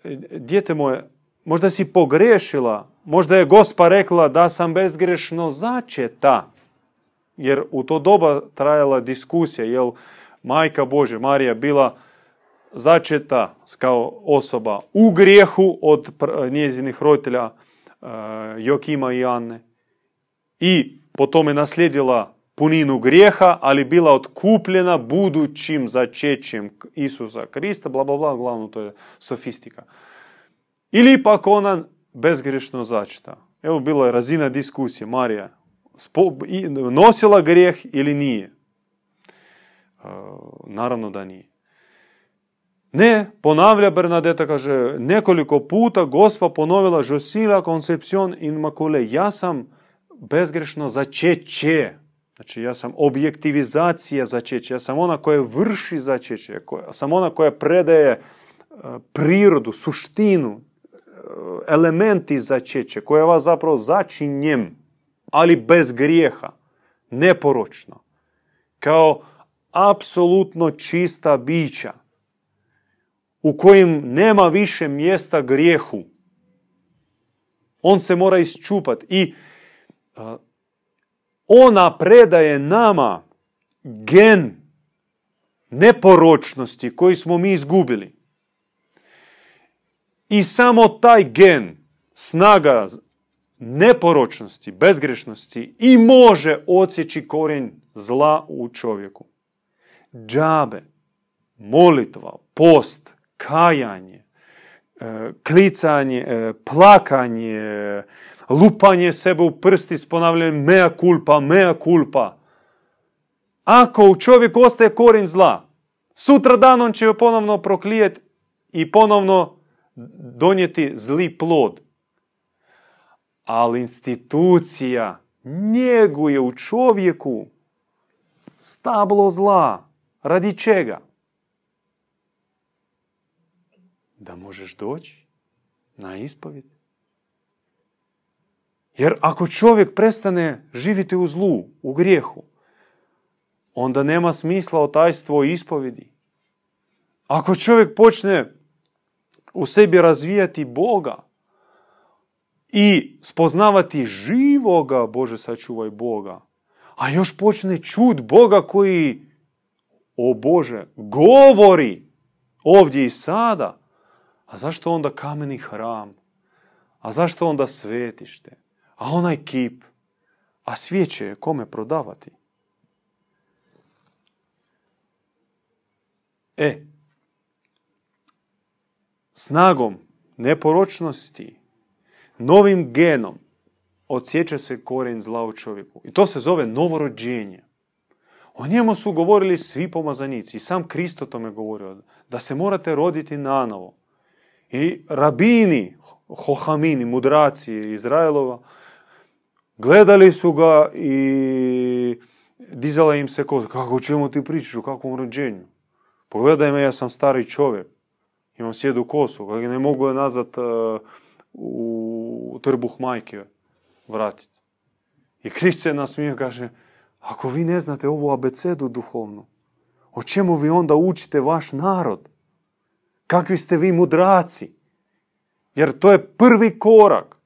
e, djete moje, možda si pogrešila, možda je gospa rekla da sam bezgrešno začeta. Jer u to doba trajala diskusija, jel majka Bože, Marija, bila začeta kao osoba u grijehu od njezinih roditelja Jokima i Anne. I potom je naslijedila puninu grijeha, ali bila otkupljena budućim začećem Isusa Krista, bla, bla, bla, glavno to je sofistika. Ili pak ona bezgrešno začeta. Evo bila je razina diskusije, Marija, nosila grijeh ili nije? Naravno da nije. Ne, ponavlja Bernadeta, kaže, nekoliko puta gospa ponovila Josila Concepcion in Makule. Ja sam bezgrešno začeće. Znači, ja sam objektivizacija začeće. Ja sam ona koja vrši začeće. Ja sam ona koja predaje e, prirodu, suštinu, e, elementi začeće, koja vas zapravo začinjem, ali bez grijeha, neporočno. Kao apsolutno čista bića u kojim nema više mjesta grijehu. On se mora isčupati i ona predaje nama gen neporočnosti koji smo mi izgubili. I samo taj gen, snaga neporočnosti, bezgrešnosti i može odsjeći korijen zla u čovjeku. Džabe, molitva, post, kajanje, e, klicanje, e, plakanje, lupanje sebe u prsti s ponavljanjem mea culpa, mea culpa. Ako u čovjeku ostaje korin zla, sutra dan on će joj ponovno proklijet i ponovno donijeti zli plod. Ali institucija njeguje u čovjeku stablo zla. Radi čega? Da možeš doći na ispovjed. Jer ako čovjek prestane živjeti u zlu, u grijehu, onda nema smisla otajstvo i ispovjedi. Ako čovjek počne u sebi razvijati Boga i spoznavati živoga, Bože sačuvaj Boga, a još počne čud Boga koji, o Bože, govori ovdje i sada, a zašto onda kameni hram? A zašto onda svetište? A onaj kip? A svijeće kome prodavati? E, snagom neporočnosti, novim genom, odsjeća se korijen zla u čovjeku. I to se zove novorođenje. O njemu su govorili svi pomazanici. I sam Kristo tome govorio. Da se morate roditi nanovo. I rabini, hohamini, mudraci Izraelova, gledali su ga i dizala im se koza. Kako o čemu ti pričaš, o kakvom rođenju? Pogledaj me, ja sam stari čovjek. Imam sjedu kosu, kako ne mogu je nazad uh, u trbuh majke vratiti. I Krist se nasmije kaže, ako vi ne znate ovu abecedu duhovnu, o čemu vi onda učite vaš narod? Kakvi ste vi mudraci? Jer to je prvi korak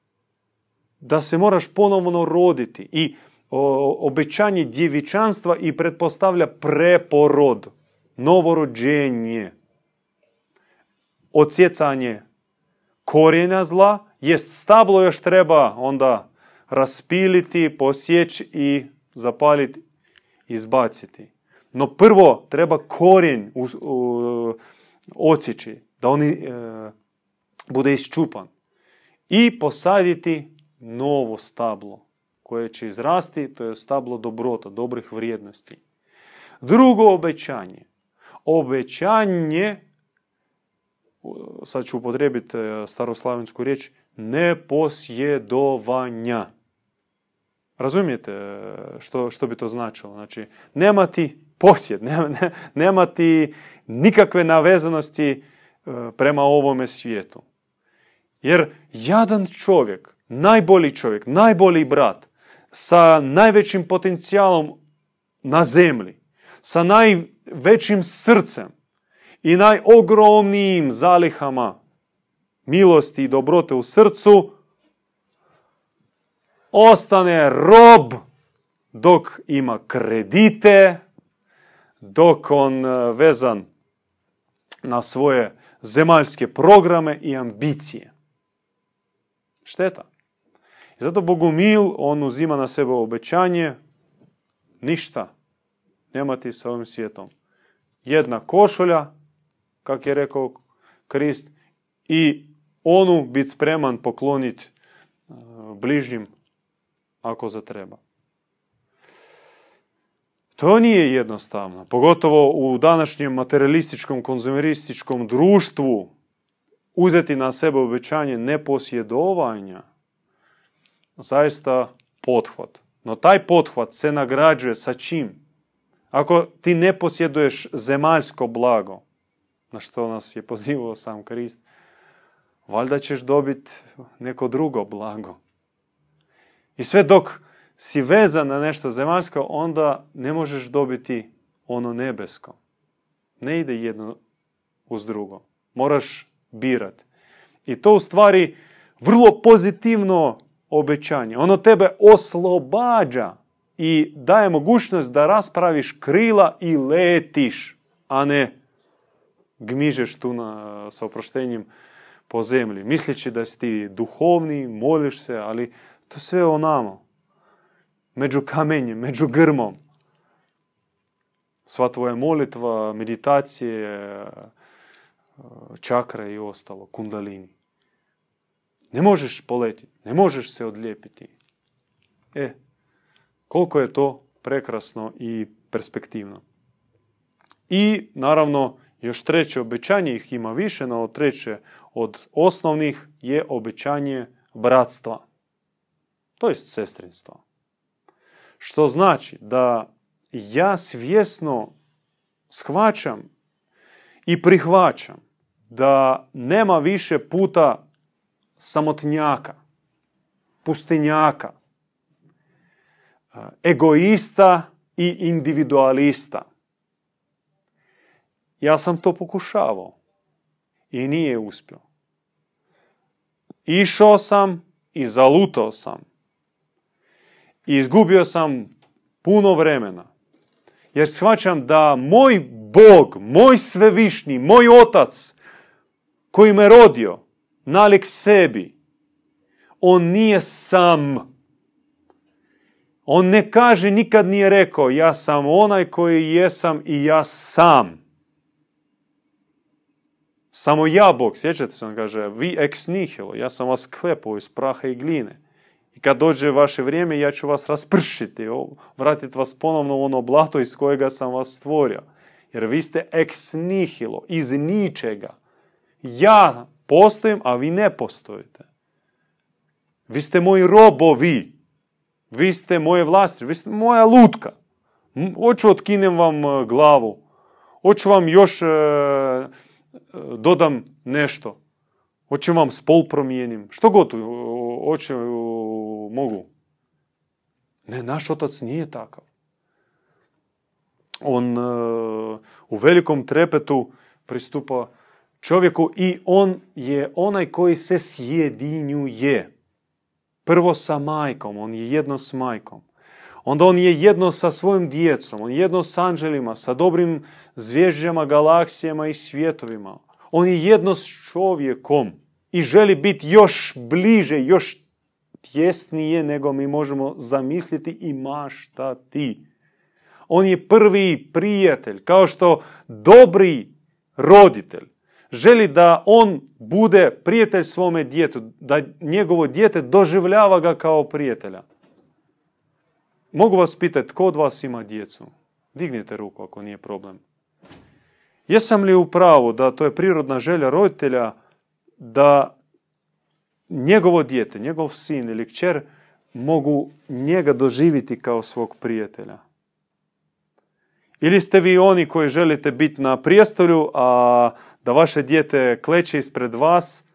da se moraš ponovno roditi i obećanje djevičanstva i pretpostavlja preporod, novorođenje, odsjecanje korijena zla, jest stablo još treba onda raspiliti, posjeći i zapaliti, izbaciti. No prvo treba korijen odsjeći, da on e, bude isčupan. I posaditi novo stablo koje će izrasti, to je stablo dobrota, dobrih vrijednosti. Drugo obećanje. Obećanje, sad ću upotrebiti e, staroslavensku riječ, neposjedovanja. Razumijete e, što, što bi to značilo? Znači, nema ti posjed, nema, nema ti nikakve navezanosti e, prema ovome svijetu. Jer jadan čovjek, najbolji čovjek, najbolji brat, sa najvećim potencijalom na zemlji, sa najvećim srcem i najogromnijim zalihama milosti i dobrote u srcu, ostane rob dok ima kredite, dok on e, vezan na svoje zemaljske programe i ambicije. Šteta. I zato Bogumil, on uzima na sebe obećanje, ništa nema ti sa ovim svijetom. Jedna košulja, kak je rekao Krist, i onu biti spreman pokloniti e, bližnjim ako zatreba. To nije jednostavno, pogotovo u današnjem materialističkom, konzumerističkom društvu uzeti na sebe obećanje neposjedovanja, zaista pothvat. No taj pothvat se nagrađuje sa čim? Ako ti ne posjeduješ zemaljsko blago, na što nas je pozivao sam Krist, valjda ćeš dobiti neko drugo blago. I sve dok si vezan na nešto zemaljsko, onda ne možeš dobiti ono nebesko. Ne ide jedno uz drugo. Moraš birati. I to u stvari vrlo pozitivno obećanje. Ono tebe oslobađa i daje mogućnost da raspraviš krila i letiš, a ne gmižeš tu na, sa oproštenjem po zemlji. Misleći da si ti duhovni, moliš se, ali to sve onamo. Među kamenjem, među grmom. Sva tvoja molitva, meditacije, čakra i ostalo, kundalini. Ne možeš poletiti, ne možeš se odlijepiti. E, koliko je to prekrasno i perspektivno. I naravno Još treće obećanje, ih ima više, no treće od osnovnih je obećanje bratstva. To je sestrinstvo. Što znači da ja svjesno shvaćam i prihvaćam da nema više puta samotnjaka, pustinjaka, egoista i individualista. Ja sam to pokušavao i nije uspio. Išao sam i zalutao sam. I izgubio sam puno vremena. Jer shvaćam da moj Bog, moj svevišnji, moj otac koji me rodio, nalik sebi, on nije sam. On ne kaže, nikad nije rekao, ja sam onaj koji jesam i ja sam. Samo ja, Bog, sjećate se, on kaže, vi ex nihilo, ja sam vas klepao iz praha i gline. I kad dođe vaše vrijeme, ja ću vas raspršiti, vratiti vas ponovno u ono blato iz kojega sam vas stvorio. Jer vi ste ex nihilo, iz ničega. Ja postojim, a vi ne postojite. Vi ste moji robovi. Vi ste moje vlasti, vi ste moja lutka. Hoću otkinem vam e, glavu. Hoću vam još e, dodam nešto. Hoću vam spol promijenim. Što god hoće, mogu. Ne, naš otac nije takav. On e, u velikom trepetu pristupa čovjeku i on je onaj koji se sjedinjuje. Prvo sa majkom, on je jedno s majkom. Onda on je jedno sa svojim djecom, on je jedno s anđelima, sa dobrim zvježđama, galaksijama i svjetovima. On je jedno s čovjekom i želi biti još bliže, još tjesnije nego mi možemo zamisliti i maštati. On je prvi prijatelj, kao što dobri roditelj želi da on bude prijatelj svome djetu, da njegovo dijete doživljava ga kao prijatelja. Mogu vas pitati, tko od vas ima djecu? Dignite ruku ako nije problem. Jesam li u pravu da to je prirodna želja roditelja da njegovo dijete, njegov sin ili kćer mogu njega doživiti kao svog prijatelja? Ili ste vi oni koji želite biti na prijestolju, a da vaše dijete kleće ispred vas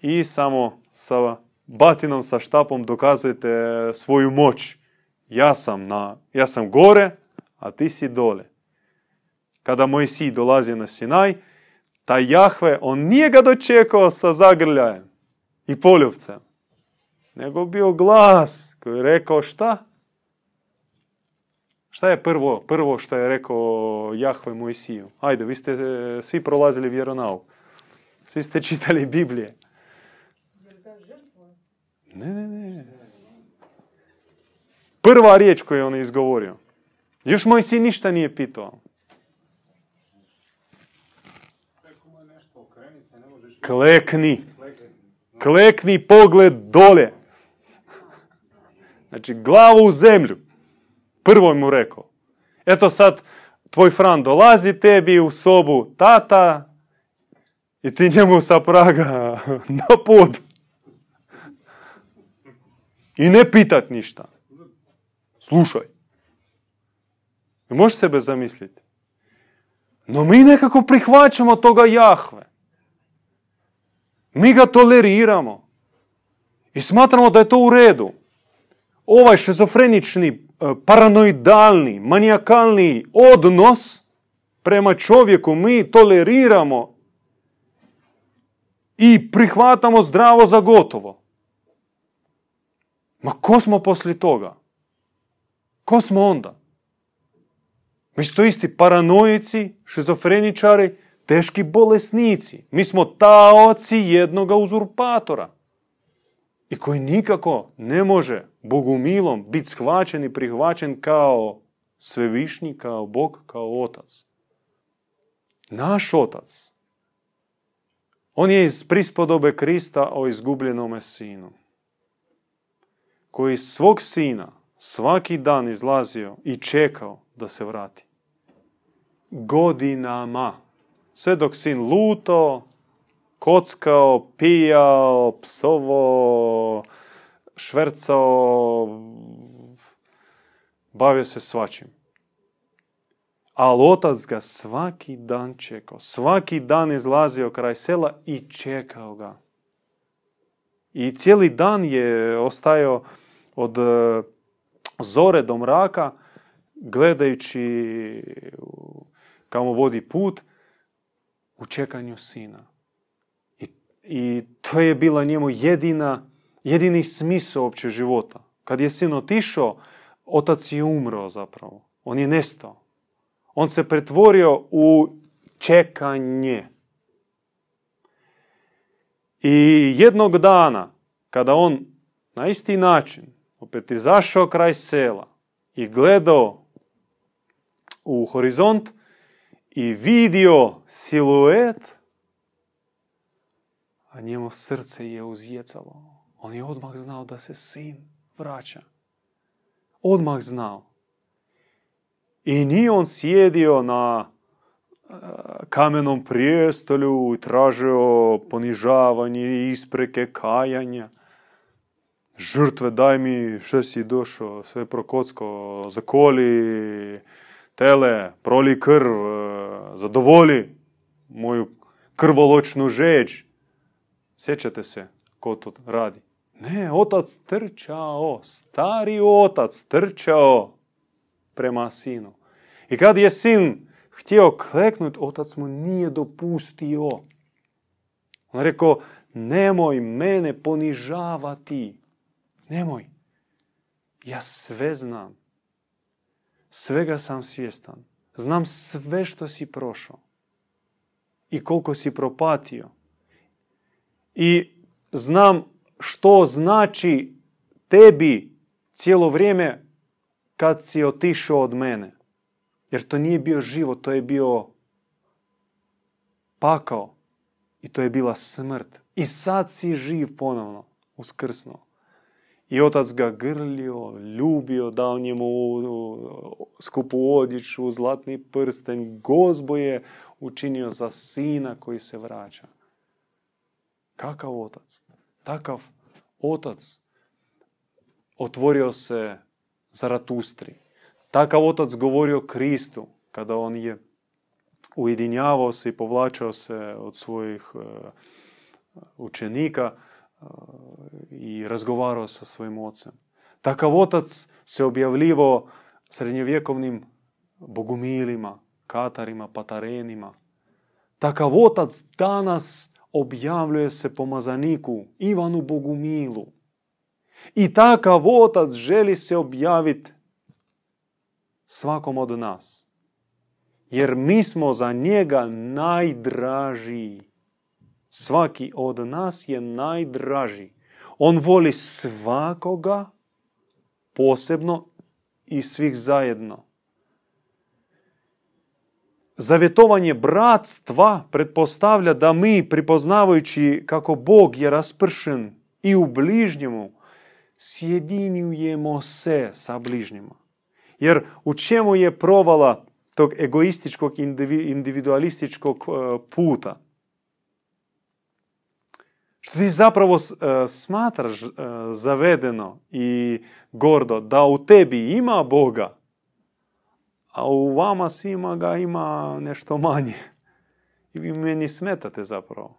i samo sa batinom, sa štapom dokazujete svoju moć. Ja sam, na, ja sam gore, a ti si dole. Kada moj si dolazi na Sinaj, taj Jahve, on nije ga dočekao sa zagrljajem i poljubcem, nego bio glas koji je rekao šta? Šta je prvo, prvo što je rekao Jahve Mojsiju? Ajde, vi ste e, svi prolazili vjeronauk. Svi ste čitali Biblije. Ne, ne, ne. Prva riječ koju je on izgovorio. Još moj sin ništa nije pitao. Klekni. Klekni pogled dole. Znači, glavu u zemlju. Prvo mu rekao. Eto sad, tvoj Fran dolazi tebi u sobu, tata, i ti njemu sa praga na pod. I ne pitat ništa. Slušaj. Možeš sebe zamisliti. No mi nekako prihvaćamo toga Jahve. Mi ga toleriramo. I smatramo da je to u redu. Ovaj šizofrenični E, paranoidalni, manijakalni odnos prema čovjeku mi toleriramo i prihvatamo zdravo za gotovo. Ma ko smo poslije toga? Ko smo onda? Mi smo isti paranoici, šizofreničari, teški bolesnici. Mi smo taoci jednoga uzurpatora i koji nikako ne može Bogumilom biti shvaćen i prihvaćen kao svevišnji, kao Bog, kao Otac. Naš Otac. On je iz prispodobe Krista o izgubljenome sinu. Koji svog sina svaki dan izlazio i čekao da se vrati. godinama. Sve dok sin luto, kockao, pijao, psovo, švercao, bavio se svačim. Ali otac ga svaki dan čekao. Svaki dan izlazio kraj sela i čekao ga. I cijeli dan je ostajao od e, zore do mraka, gledajući kamo vodi put, u čekanju sina. I, I to je bila njemu jedina, jedini smisao opće života. Kad je sin otišao, otac je umro zapravo. On je nestao. On se pretvorio u čekanje. I jednog dana, kada on na isti način opet izašao kraj sela i gledao u horizont i vidio siluet, a njemu srce je uzjecalo. On je odmah znao da se sin vraća. Odmah znao. I nije on sjedio na kamenom prijestolju i tražio ponižavanje, ispreke, kajanja. Žrtve, daj mi što si došao, sve prokocko, zakoli tele, proli krv, zadovoli moju krvoločnu žeđ. Sjećate se ko to radi? Ne, otac trčao, stari otac trčao prema sinu. I kad je sin htio kleknut, otac mu nije dopustio. On rekao, nemoj mene ponižavati. Nemoj. Ja sve znam. Svega sam svjestan. Znam sve što si prošao. I koliko si propatio. I znam što znači tebi cijelo vrijeme kad si otišao od mene. Jer to nije bio život, to je bio pakao. I to je bila smrt. I sad si živ ponovno, uskrsno. I otac ga grlio, ljubio, dao njemu skupu odjeću, zlatni prsten, gozbo je učinio za sina koji se vraća. Kakav otac? Takav otac otvorio se Zaratustri. Takav otac govorio Kristu kada on je ujedinjavao se i povlačao se od svojih e, učenika e, i razgovarao sa svojim ocem. Takav otac se objavljivao srednjovjekovnim bogumilima, katarima, patarenima. Takav otac danas objavljuje se pomazaniku Ivanu Bogumilu. I takav otac želi se objaviti svakom od nas. Jer mi smo za njega najdraži. Svaki od nas je najdraži. On voli svakoga posebno i svih zajedno. Bratstva pretpostavlja da mi, pripoznavajući kako Bog je raspršen i u bližnjemu, sjedinjujemo se sa bližnjima. Jer u čemu je provala tog egoističkog, individualističkog e, puta? Što ti zapravo e, smatraš e, zavedeno i gordo da u tebi ima Boga, a u vama svima ga ima nešto manje. I vi meni smetate zapravo.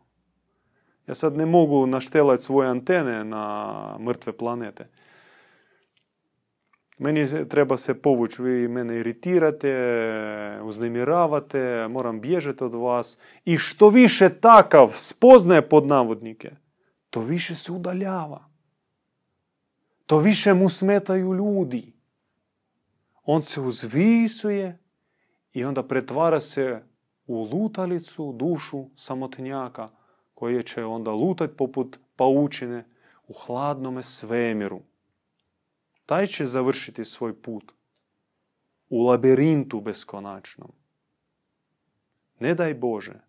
Ja sad ne mogu naštelati svoje antene na mrtve planete. Meni treba se povući, vi mene iritirate, uznemiravate, moram bježati od vas. I što više takav spoznaje pod navodnike, to više se udaljava. To više mu smetaju ljudi. On se uzvisuje i onda pretvara se u lutalicu, dušu samotnjaka, koje će onda lutati poput paučine u hladnome svemiru taj će završiti svoj put u labirintu beskonačnom. Ne daj Bože,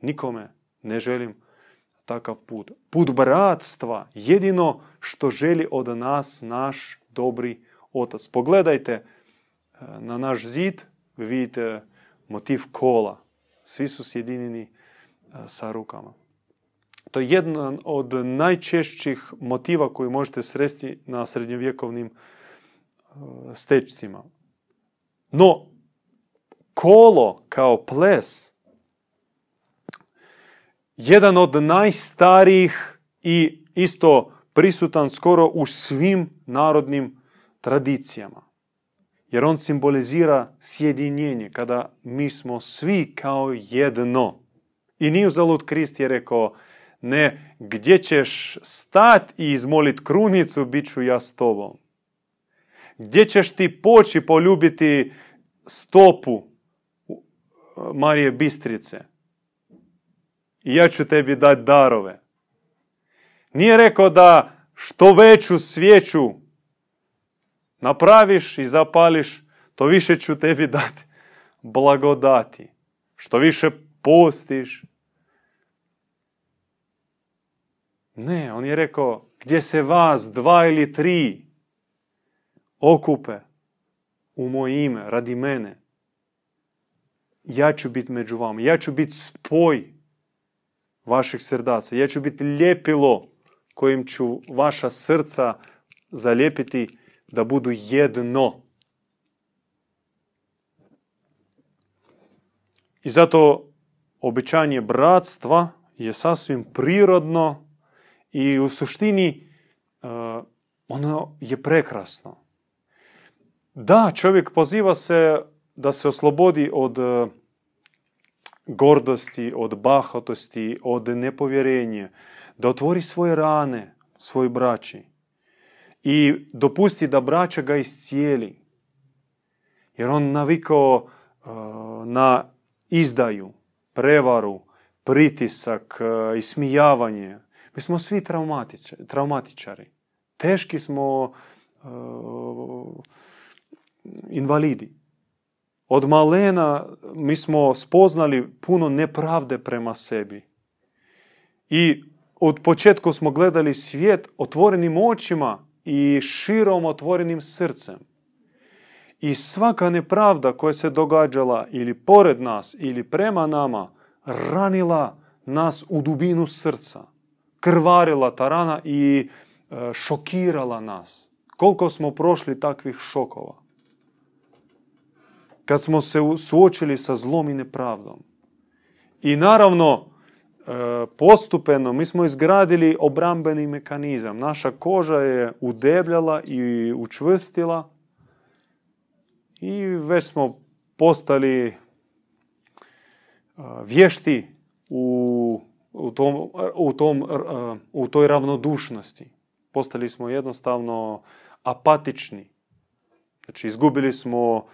nikome ne želim takav put. Put bratstva, jedino što želi od nas naš dobri otac. Pogledajte na naš zid, vidite motiv kola. Svi su sjedinjeni sa rukama. To je jedan od najčešćih motiva koji možete sresti na srednjovjekovnim stečcima. No, kolo kao ples, jedan od najstarijih i isto prisutan skoro u svim narodnim tradicijama. Jer on simbolizira sjedinjenje, kada mi smo svi kao jedno. I nije uzalud Krist je rekao, ne, gdje ćeš stat i izmolit krunicu, bit ću ja s tobom. Gdje ćeš ti poći poljubiti stopu Marije Bistrice? I ja ću tebi dati darove. Nije rekao da što veću svijeću napraviš i zapališ, to više ću tebi dati blagodati. Što više postiš. Ne, on je rekao, gdje se vas dva ili tri okupe u moje ime, radi mene, ja ću biti među vama. Ja ću biti spoj vaših srdaca. Ja ću biti ljepilo kojim ću vaša srca zalijepiti da budu jedno. I zato obećanje bratstva je sasvim prirodno i u suštini uh, ono je prekrasno. Da, čovjek poziva se da se oslobodi od uh, gordosti, od bahatosti, od nepovjerenja, da otvori svoje rane svoj braći i dopusti da braća ga iscijeli. Jer on navikao uh, na izdaju, prevaru, pritisak, uh, ismijavanje. Mi smo svi traumatičari. Teški smo uh, invalidi. Od malena mi smo spoznali puno nepravde prema sebi. I od početka smo gledali svijet otvorenim očima i širom otvorenim srcem. I svaka nepravda koja se događala ili pored nas ili prema nama ranila nas u dubinu srca. Krvarila ta rana i e, šokirala nas. Koliko smo prošli takvih šokova. Kad smo se suočili sa zlom i nepravdom. I naravno, postupeno mi smo izgradili obrambeni mekanizam. Naša koža je udebljala i učvrstila i već smo postali vješti u, u, tom, u, tom, u toj ravnodušnosti. Postali smo jednostavno apatični. Znači, izgubili smo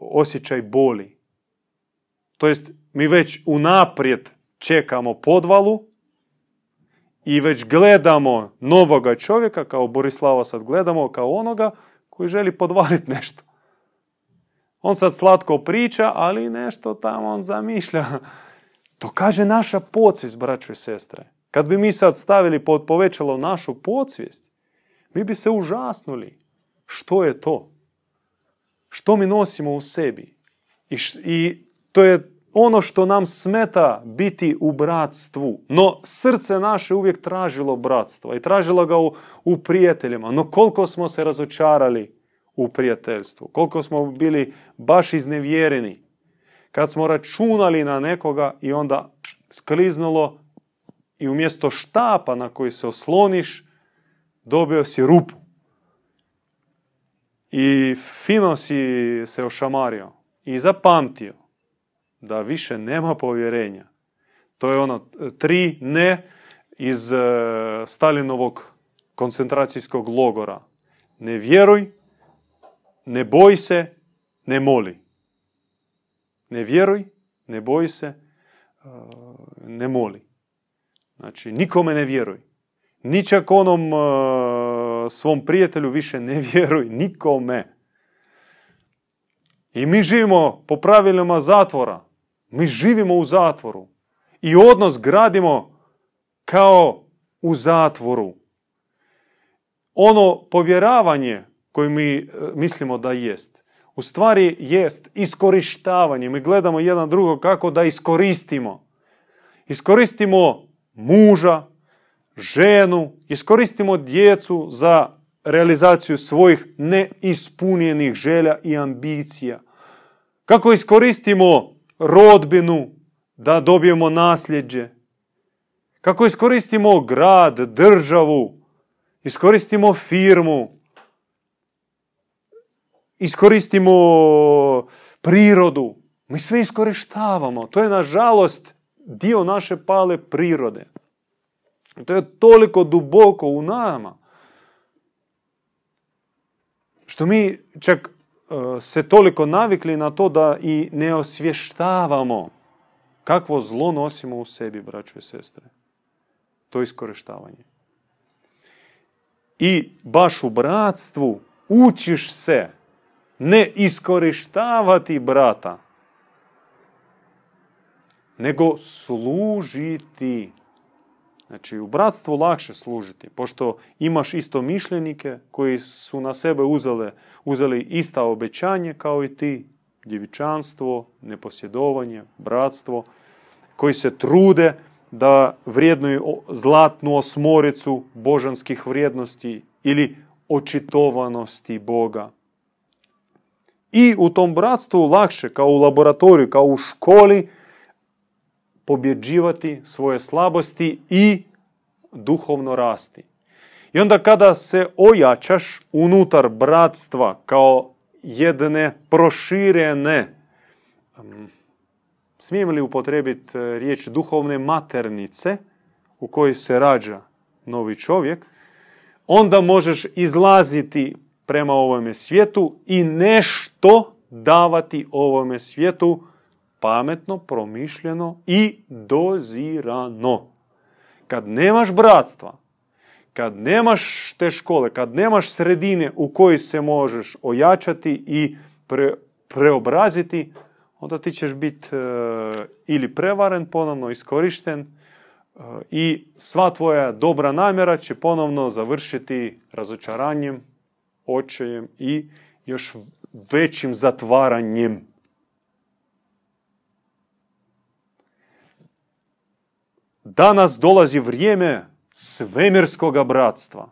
osjećaj boli. To jest, mi već unaprijed čekamo podvalu i već gledamo novoga čovjeka, kao Borislava sad gledamo, kao onoga koji želi podvaliti nešto. On sad slatko priča, ali nešto tamo on zamišlja. To kaže naša podsvijest, braćo i sestre. Kad bi mi sad stavili pod povećalo našu podsvijest, mi bi se užasnuli. Što je to? Što mi nosimo u sebi? I, i to je ono što nam smeta biti u bratstvu. No srce naše uvijek tražilo bratstvo i tražilo ga u, u prijateljima. No koliko smo se razočarali u prijateljstvu, koliko smo bili baš iznevjereni. Kad smo računali na nekoga i onda skliznulo i umjesto štapa na koji se osloniš, dobio si rupu. I fino si se ošamario i zapamtio da više nema povjerenja. To je ono tri ne iz e, Stalinovog koncentracijskog logora. Ne vjeruj, ne boj se, ne moli. Ne vjeruj, ne boj se, e, ne moli. Znači, nikome ne vjeruj. Ničak onom e, svom prijatelju više ne vjeruj, nikome. I mi živimo po pravilima zatvora. Mi živimo u zatvoru. I odnos gradimo kao u zatvoru. Ono povjeravanje koje mi e, mislimo da jest, u stvari jest iskorištavanje. Mi gledamo jedan drugo kako da iskoristimo. Iskoristimo muža, ženu, iskoristimo djecu za realizaciju svojih neispunjenih želja i ambicija. Kako iskoristimo rodbinu da dobijemo nasljeđe. Kako iskoristimo grad, državu, iskoristimo firmu, iskoristimo prirodu. Mi sve iskorištavamo. To je, nažalost, dio naše pale prirode. To je toliko duboko u nama. Što mi čak se toliko navikli na to da i ne osvještavamo kakvo zlo nosimo u sebi, braćo i sestre. To iskorištavanje. I baš u bratstvu učiš se ne iskorištavati brata, nego služiti. Znači, u bratstvu lakše služiti, pošto imaš isto mišljenike koji su na sebe uzele, uzeli ista obećanje kao i ti, djevičanstvo, neposjedovanje, bratstvo, koji se trude da vrijednuju zlatnu osmoricu božanskih vrijednosti ili očitovanosti Boga. I u tom bratstvu lakše, kao u laboratoriju, kao u školi, pobjeđivati svoje slabosti i duhovno rasti. I onda kada se ojačaš unutar bratstva kao jedne proširene, smijem li upotrebiti e, riječ duhovne maternice u kojoj se rađa novi čovjek, onda možeš izlaziti prema ovome svijetu i nešto davati ovome svijetu pametno, promišljeno i dozirano. Kad nemaš bratstva, kad nemaš te škole, kad nemaš sredine u kojoj se možeš ojačati i preobraziti, onda ti ćeš biti e, ili prevaren, ponovno iskorišten e, i sva tvoja dobra namjera će ponovno završiti razočaranjem, očajem i još većim zatvaranjem. Danas dolazi vrijeme svemirskoga bratstva.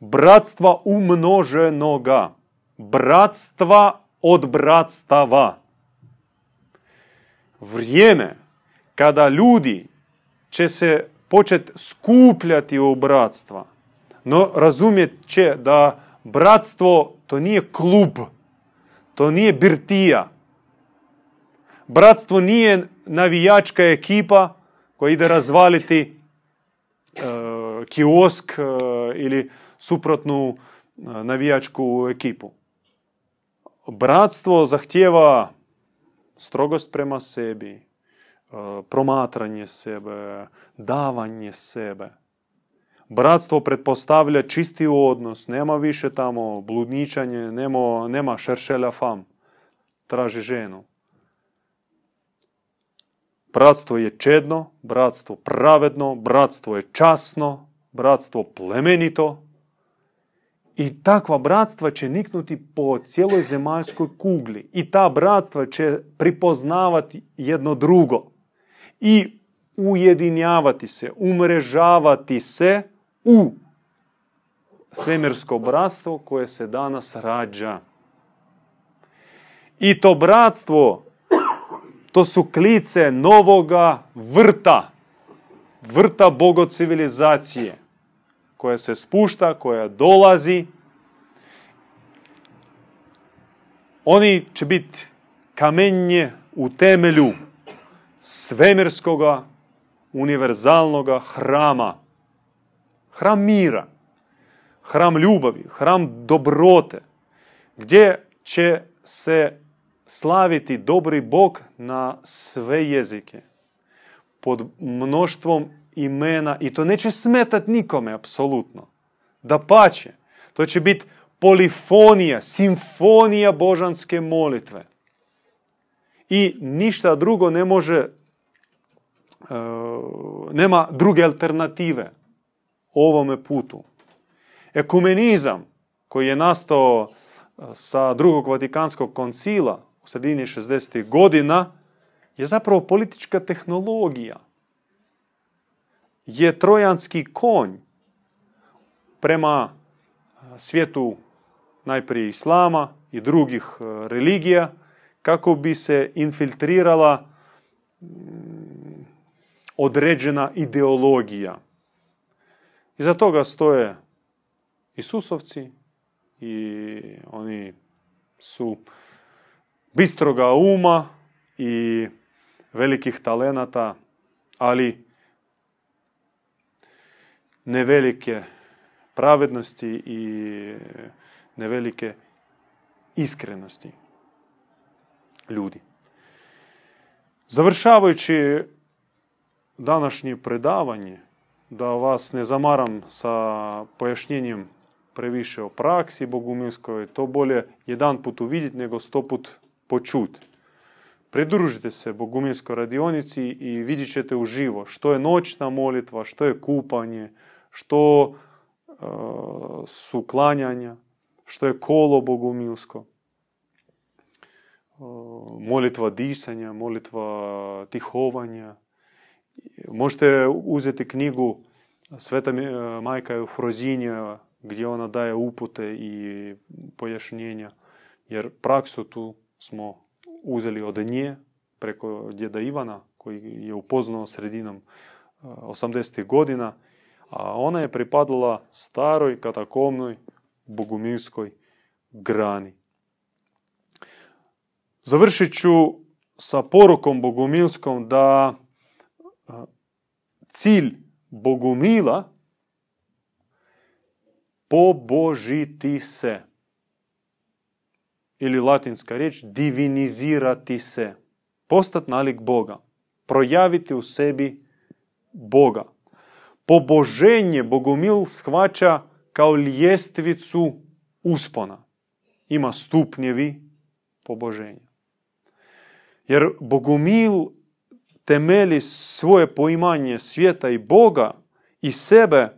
Bratstva umnoženoga. Bratstva od bratstava. Vrijeme kada ljudi će se početi skupljati u bratstva. No razumjet će da bratstvo to nije klub, to nije birtija. Bratstvo nije navijačka ekipa koja ide razvaliti e, kiosk e, ili suprotnu e, navijačku ekipu. Bratstvo zahtjeva strogost prema sebi, promatranje sebe, davanje sebe. Bratstvo pretpostavlja čisti odnos, nema više tamo bludničanje, nema, nema šeršelja fam, traži ženu. Bratstvo je čedno, bratstvo pravedno, bratstvo je časno, bratstvo plemenito. I takva bratstva će niknuti po cijeloj zemaljskoj kugli. I ta bratstva će pripoznavati jedno drugo. I ujedinjavati se, umrežavati se u svemirsko bratstvo koje se danas rađa. I to bratstvo to su klice novoga vrta. Vrta bogocivilizacije. Koja se spušta, koja dolazi. Oni će biti kamenje u temelju svemirskoga, univerzalnoga hrama. Hram mira. Hram ljubavi. Hram dobrote. Gdje će se slaviti dobri Bog na sve jezike. Pod mnoštvom imena i to neće smetati nikome, apsolutno. Da pače, to će biti polifonija, simfonija božanske molitve. I ništa drugo ne može, e, nema druge alternative ovome putu. Ekumenizam koji je nastao sa drugog Vatikanskog koncila u sredini 60. godina je zapravo politička tehnologija. Je trojanski konj prema svijetu najprije islama i drugih religija kako bi se infiltrirala određena ideologija. Iza toga stoje Isusovci i oni su bistroga uma i velikih talenata, ali nevelike pravednosti i nevelike iskrenosti ljudi. Završavajući današnje predavanje, da vas ne zamaram sa pojašnjenjem previše o praksi bogumilskoj, to bolje jedan put uvidjeti nego sto put počuti. Pridružite se Bogumilskoj radionici i vidjet ćete uživo što je noćna molitva, što je kupanje, što e, su klanjanja, što je kolo bogumilsko, e, molitva disanja, molitva tihovanja. Možete uzeti knjigu Sveta majka Eufrozinja gdje ona daje upute i pojašnjenja. Jer praksu tu smo uzeli od nje preko djeda Ivana koji je upoznao sredinom 80. godina, a ona je pripadala staroj katakomnoj bogumilskoj grani. Završit ću sa porukom bogumilskom da cilj bogumila pobožiti se ili latinska riječ divinizirati se, postati nalik Boga, projaviti u sebi Boga. Poboženje Bogomil shvaća kao ljestvicu uspona. Ima stupnjevi poboženja. Jer Bogomil temeli svoje poimanje svijeta i Boga i sebe e,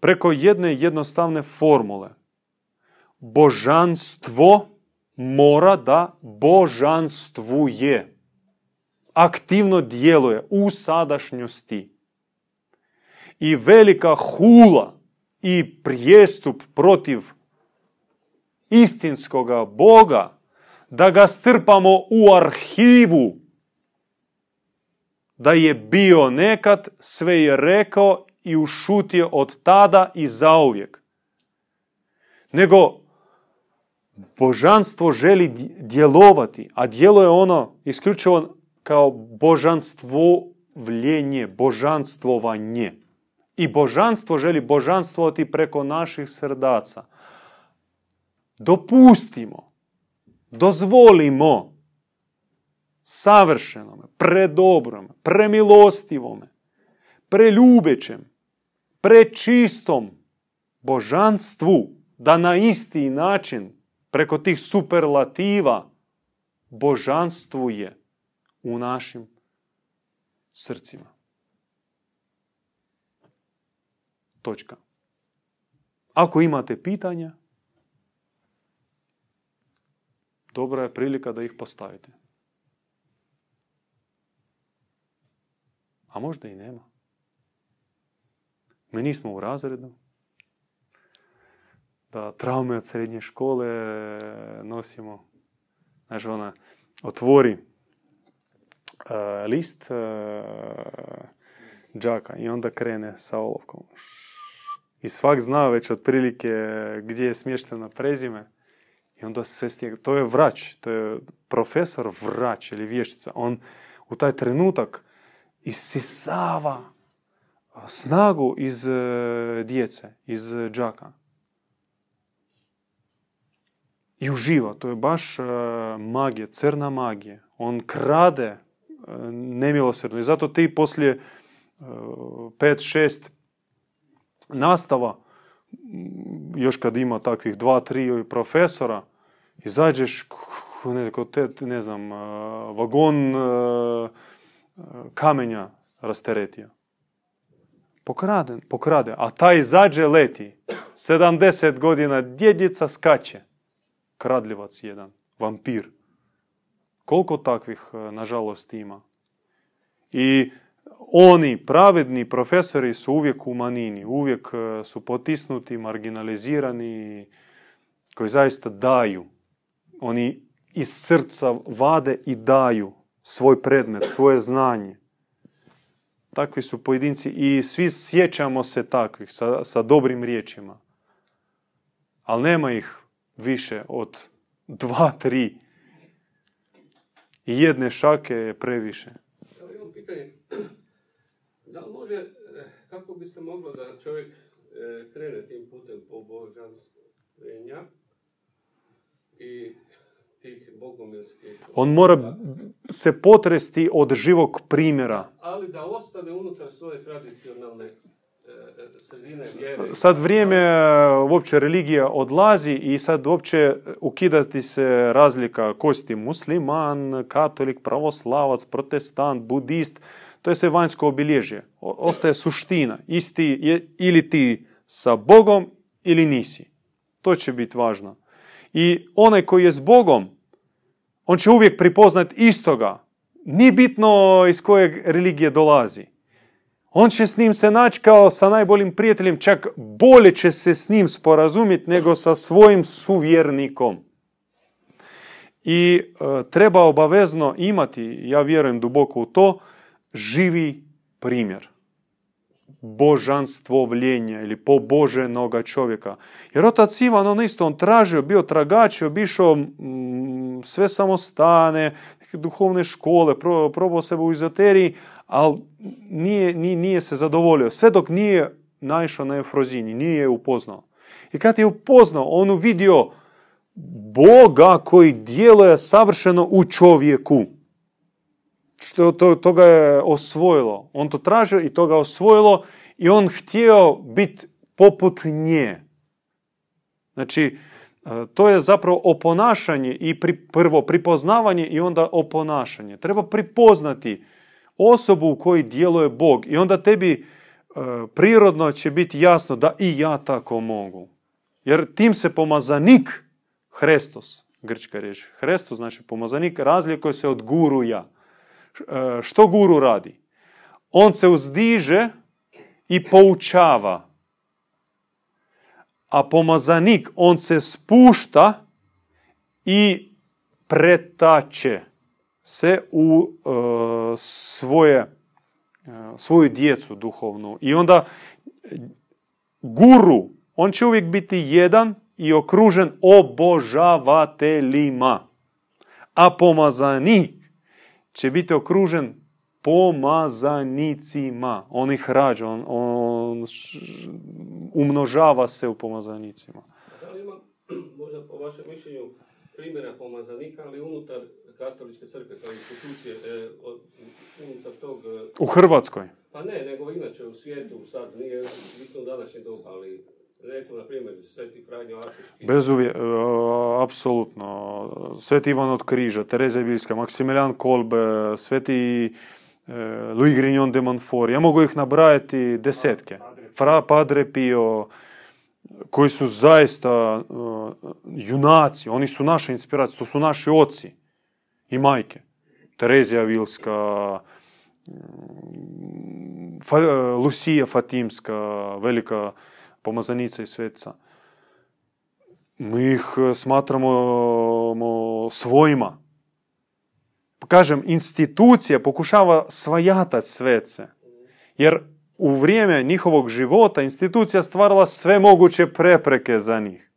preko jedne jednostavne formule – božanstvo mora da božanstvuje. Aktivno djeluje u sadašnjosti. I velika hula i prijestup protiv istinskoga Boga da ga strpamo u arhivu da je bio nekad, sve je rekao i ušutio od tada i zauvijek. Nego božanstvo želi djelovati, a djeluje ono isključivo kao božanstvovljenje, božanstvovanje. I božanstvo želi božanstvovati preko naših srdaca. Dopustimo, dozvolimo savršenome, predobrom, premilostivome, preljubećem, prečistom božanstvu da na isti način preko tih superlativa božanstvuje u našim srcima. Točka. Ako imate pitanja, dobra je prilika da ih postavite. A možda i nema. Mi nismo u razredu, da traume od srednje škole nosimo. Znači ona otvori uh, list uh, džaka i onda krene sa olovkom. I svak zna već otprilike gdje je smješteno prezime. I onda sve stijega. To je vrać, to je profesor vrać ili vještica. On u taj trenutak isisava snagu iz djece, iz džaka i uživa. To je baš e, magija, crna magija. On krade e, nemilosrdno. I zato ti poslije e, pet, šest nastava, još kad ima takvih dva, tri profesora, izađeš ne, te, ne znam, vagon kamenja rasteretio. Pokrade, pokrade. A taj izađe leti. 70 godina djedica skače kradljivac jedan, vampir. Koliko takvih, e, nažalost, ima? I oni, pravedni profesori, su uvijek u manini, uvijek e, su potisnuti, marginalizirani, koji zaista daju. Oni iz srca vade i daju svoj predmet, svoje znanje. Takvi su pojedinci i svi sjećamo se takvih sa, sa dobrim riječima. Ali nema ih više od dva, tri. Jedne šake je previše. Evo imam pitanje. Da li može, eh, kako bi se moglo da čovjek eh, krene tim putem pobožanstvenja i tih bogomilskih... On mora se potresti od živog primjera. Ali da ostane unutar svoje tradicionalne Sad vrijeme e, uopće religija odlazi i sad uopće ukidati se razlika kosti musliman, katolik, pravoslavac, protestant, budist. To je sve vanjsko obilježje. Ostaje suština. Isti je ili ti sa Bogom ili nisi. To će biti važno. I onaj koji je s Bogom, on će uvijek prepoznat istoga. Nije bitno iz kojeg religije dolazi. On će s njim se naći kao sa najboljim prijateljem, čak bolje će se s njim sporazumjeti nego sa svojim suvjernikom. I e, treba obavezno imati, ja vjerujem duboko u to, živi primjer božanstvovljenja ili poboženoga čovjeka. Jer otac Ivan, on isto, on tražio, bio tragač, obišao mm, sve samostane, neke duhovne škole, pro- probao sebe u izoteriji, ali nije, nije, nije se zadovoljio. Sve dok nije naišao na Efrozini, nije je upoznao. I kad je upoznao, on uvidio Boga koji djeluje savršeno u čovjeku što to, to ga je osvojilo. On to tražio i to ga osvojilo i on htio biti poput nje. Znači, e, to je zapravo oponašanje i pri, prvo pripoznavanje i onda oponašanje. Treba pripoznati osobu u kojoj djeluje Bog i onda tebi e, prirodno će biti jasno da i ja tako mogu. Jer tim se pomazanik, Hrestos, grčka riječ, Hrestos znači pomazanik, razlikuje se od guruja. E, što guru radi? On se uzdiže i poučava. A pomazanik, on se spušta i pretače se u e, svoje, e, svoju djecu duhovnu. I onda guru, on će uvijek biti jedan i okružen obožavateljima. A pomazanik će biti okružen pomazanicima. On ih rađa, on, on umnožava se u pomazanicima. Da li ima, možda po vašem mišljenju, primjera pomazanika, ali unutar katoličke crkve kao institucije, e, od- unutar tog, e, U Hrvatskoj. pa ne, nego inače u svijetu, sad nije bitno današnje doba, ali recimo, na primjer, Sveti Franjo Asiški, Bez uvje, e, apsolutno. Sveti Ivan od Križa, Tereza Biljska, Maksimilijan Kolbe, Sveti e, Louis Grignon de Montfort. Ja mogu ih nabrajati desetke. Fra Padre Pio, koji su zaista e, junaci, oni su naša inspiracija, to su naši oci i majke. Terezija Vilska, mm, Fa, Lucija Fatimska, velika pomazanica i svetica. Mi ih smatramo mo, svojima. Kažem, institucija pokušava svajatati svece. Jer u vrijeme njihovog života institucija stvarala sve moguće prepreke za njih.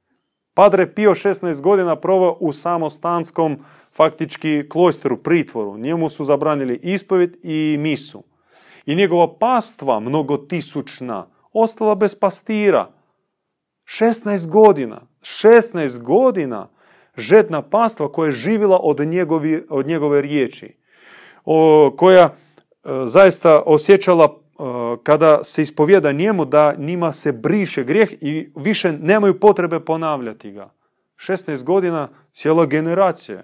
Padre Pio 16 godina proveo u samostanskom faktički klojsteru, pritvoru. Njemu su zabranili ispovjed i misu. I njegova pastva, mnogotisućna, ostala bez pastira. 16 godina. 16 godina žetna pastva koja je živjela od, njegovi, od njegove riječi. O, koja e, zaista osjećala e, kada se ispovjeda njemu da njima se briše grijeh i više nemaju potrebe ponavljati ga. 16 godina cijela generacija,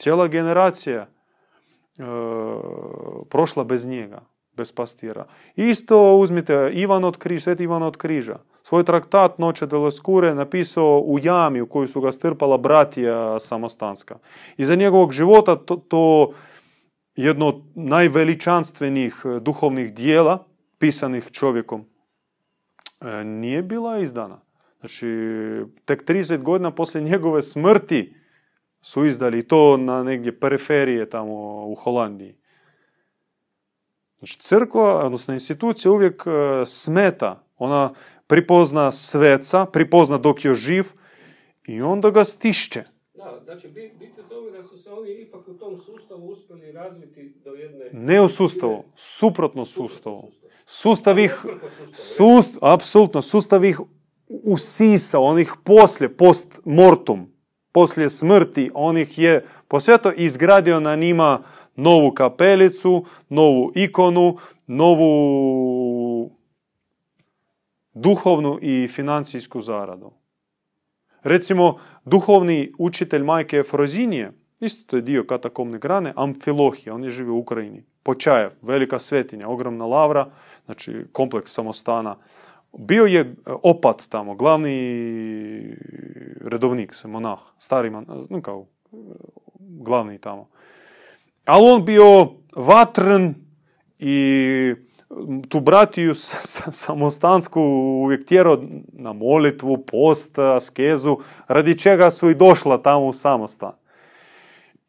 cijela generacija e, prošla bez njega, bez pastira. Isto uzmite Ivan od križa, sveti Ivan od križa. Svoj traktat Noće de Leskure napisao u jami u koju su ga strpala bratija samostanska. I za njegovog života to, to jedno od najveličanstvenih duhovnih dijela pisanih čovjekom nije bila izdana. Znači, tek 30 godina poslije njegove smrti su izdali to na negdje periferije tamo u Holandiji. Znači, crkva, odnosno institucija uvijek e, smeta. Ona pripozna sveca, pripozna dok je živ i onda ga stišće. Da, znači biti tome da su se oni ipak u tom sustavu uspjeli razviti do jedne... Ne u sustavu, suprotno sustavu. Sustav ih, sust, apsolutno, sustav ih usisa, on ih poslije, post mortum, poslije smrti, on ih je posvjeto izgradio na njima novu kapelicu, novu ikonu, novu duhovnu i financijsku zaradu. Recimo, duhovni učitelj majke Frozinije, isto to je dio katakomne grane, Amfilohije, on je živio u Ukrajini. Počajev, velika svetinja, ogromna lavra, znači kompleks samostana. Bio je opat tamo, glavni redovnik, se monah, stari no kao glavni tamo. Ali on bio vatren i tu bratiju samostansku uvijek tjerao na molitvu, post, askezu, radi čega su i došla tamo u samostan.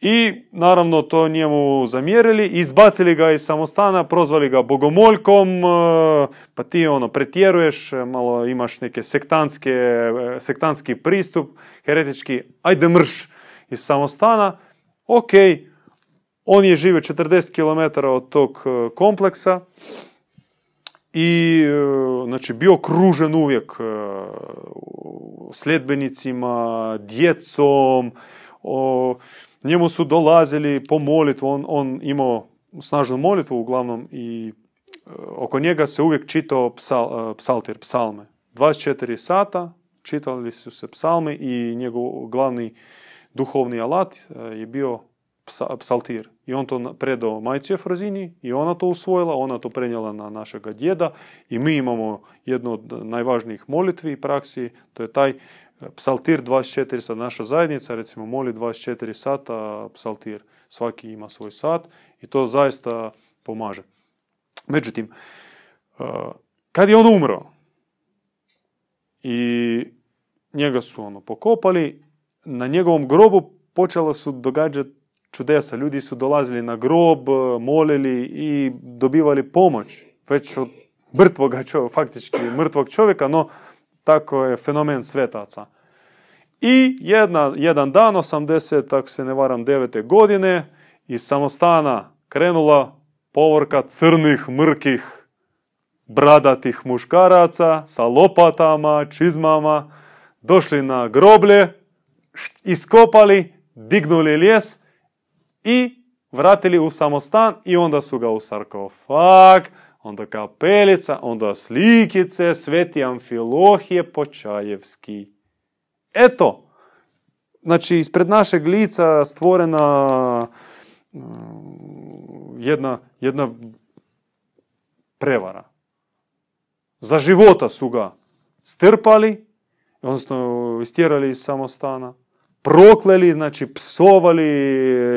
I naravno to njemu zamjerili, izbacili ga iz samostana, prozvali ga bogomoljkom, e, pa ti ono pretjeruješ, malo imaš neke sektanske, e, sektanski pristup, heretički, ajde mrš iz samostana, ok, on je živio 40 km od tog e, kompleksa i e, znači, bio kružen uvijek e, sljedbenicima, djecom, o, njemu su dolazili po molitvu, on, on imao snažnu molitvu uglavnom i oko njega se uvijek čitao psal, psaltir, psalme. 24 sata čitali su se psalme i njegov glavni duhovni alat je bio psaltir. I on to predao majci Efrazini i ona to usvojila, ona to prenijela na našega djeda i mi imamo jednu od najvažnijih molitvi i praksi, to je taj e, psaltir 24 sata. Naša zajednica recimo moli 24 sata psaltir. Svaki ima svoj sat i to zaista pomaže. Međutim, kad je on umro i njega su ono pokopali, na njegovom grobu počela su događati čudesa. Ljudi su dolazili na grob, molili i dobivali pomoć. Već od mrtvoga čovjeka, faktički mrtvog čovjeka, no tako je fenomen svetaca. I jedna, jedan dan, 80, ako se ne varam, 9. godine, iz samostana krenula povorka crnih, mrkih, bradatih muškaraca sa lopatama, čizmama, došli na groblje, iskopali, dignuli lijes i vratili u samostan i onda su ga u sarkofag, onda kapelica, onda slikice, sveti Amfilohije Počajevski. Eto, znači ispred našeg lica stvorena mm, jedna, jedna prevara. Za života su ga strpali, odnosno istjerali iz samostana, prokleli, znači psovali,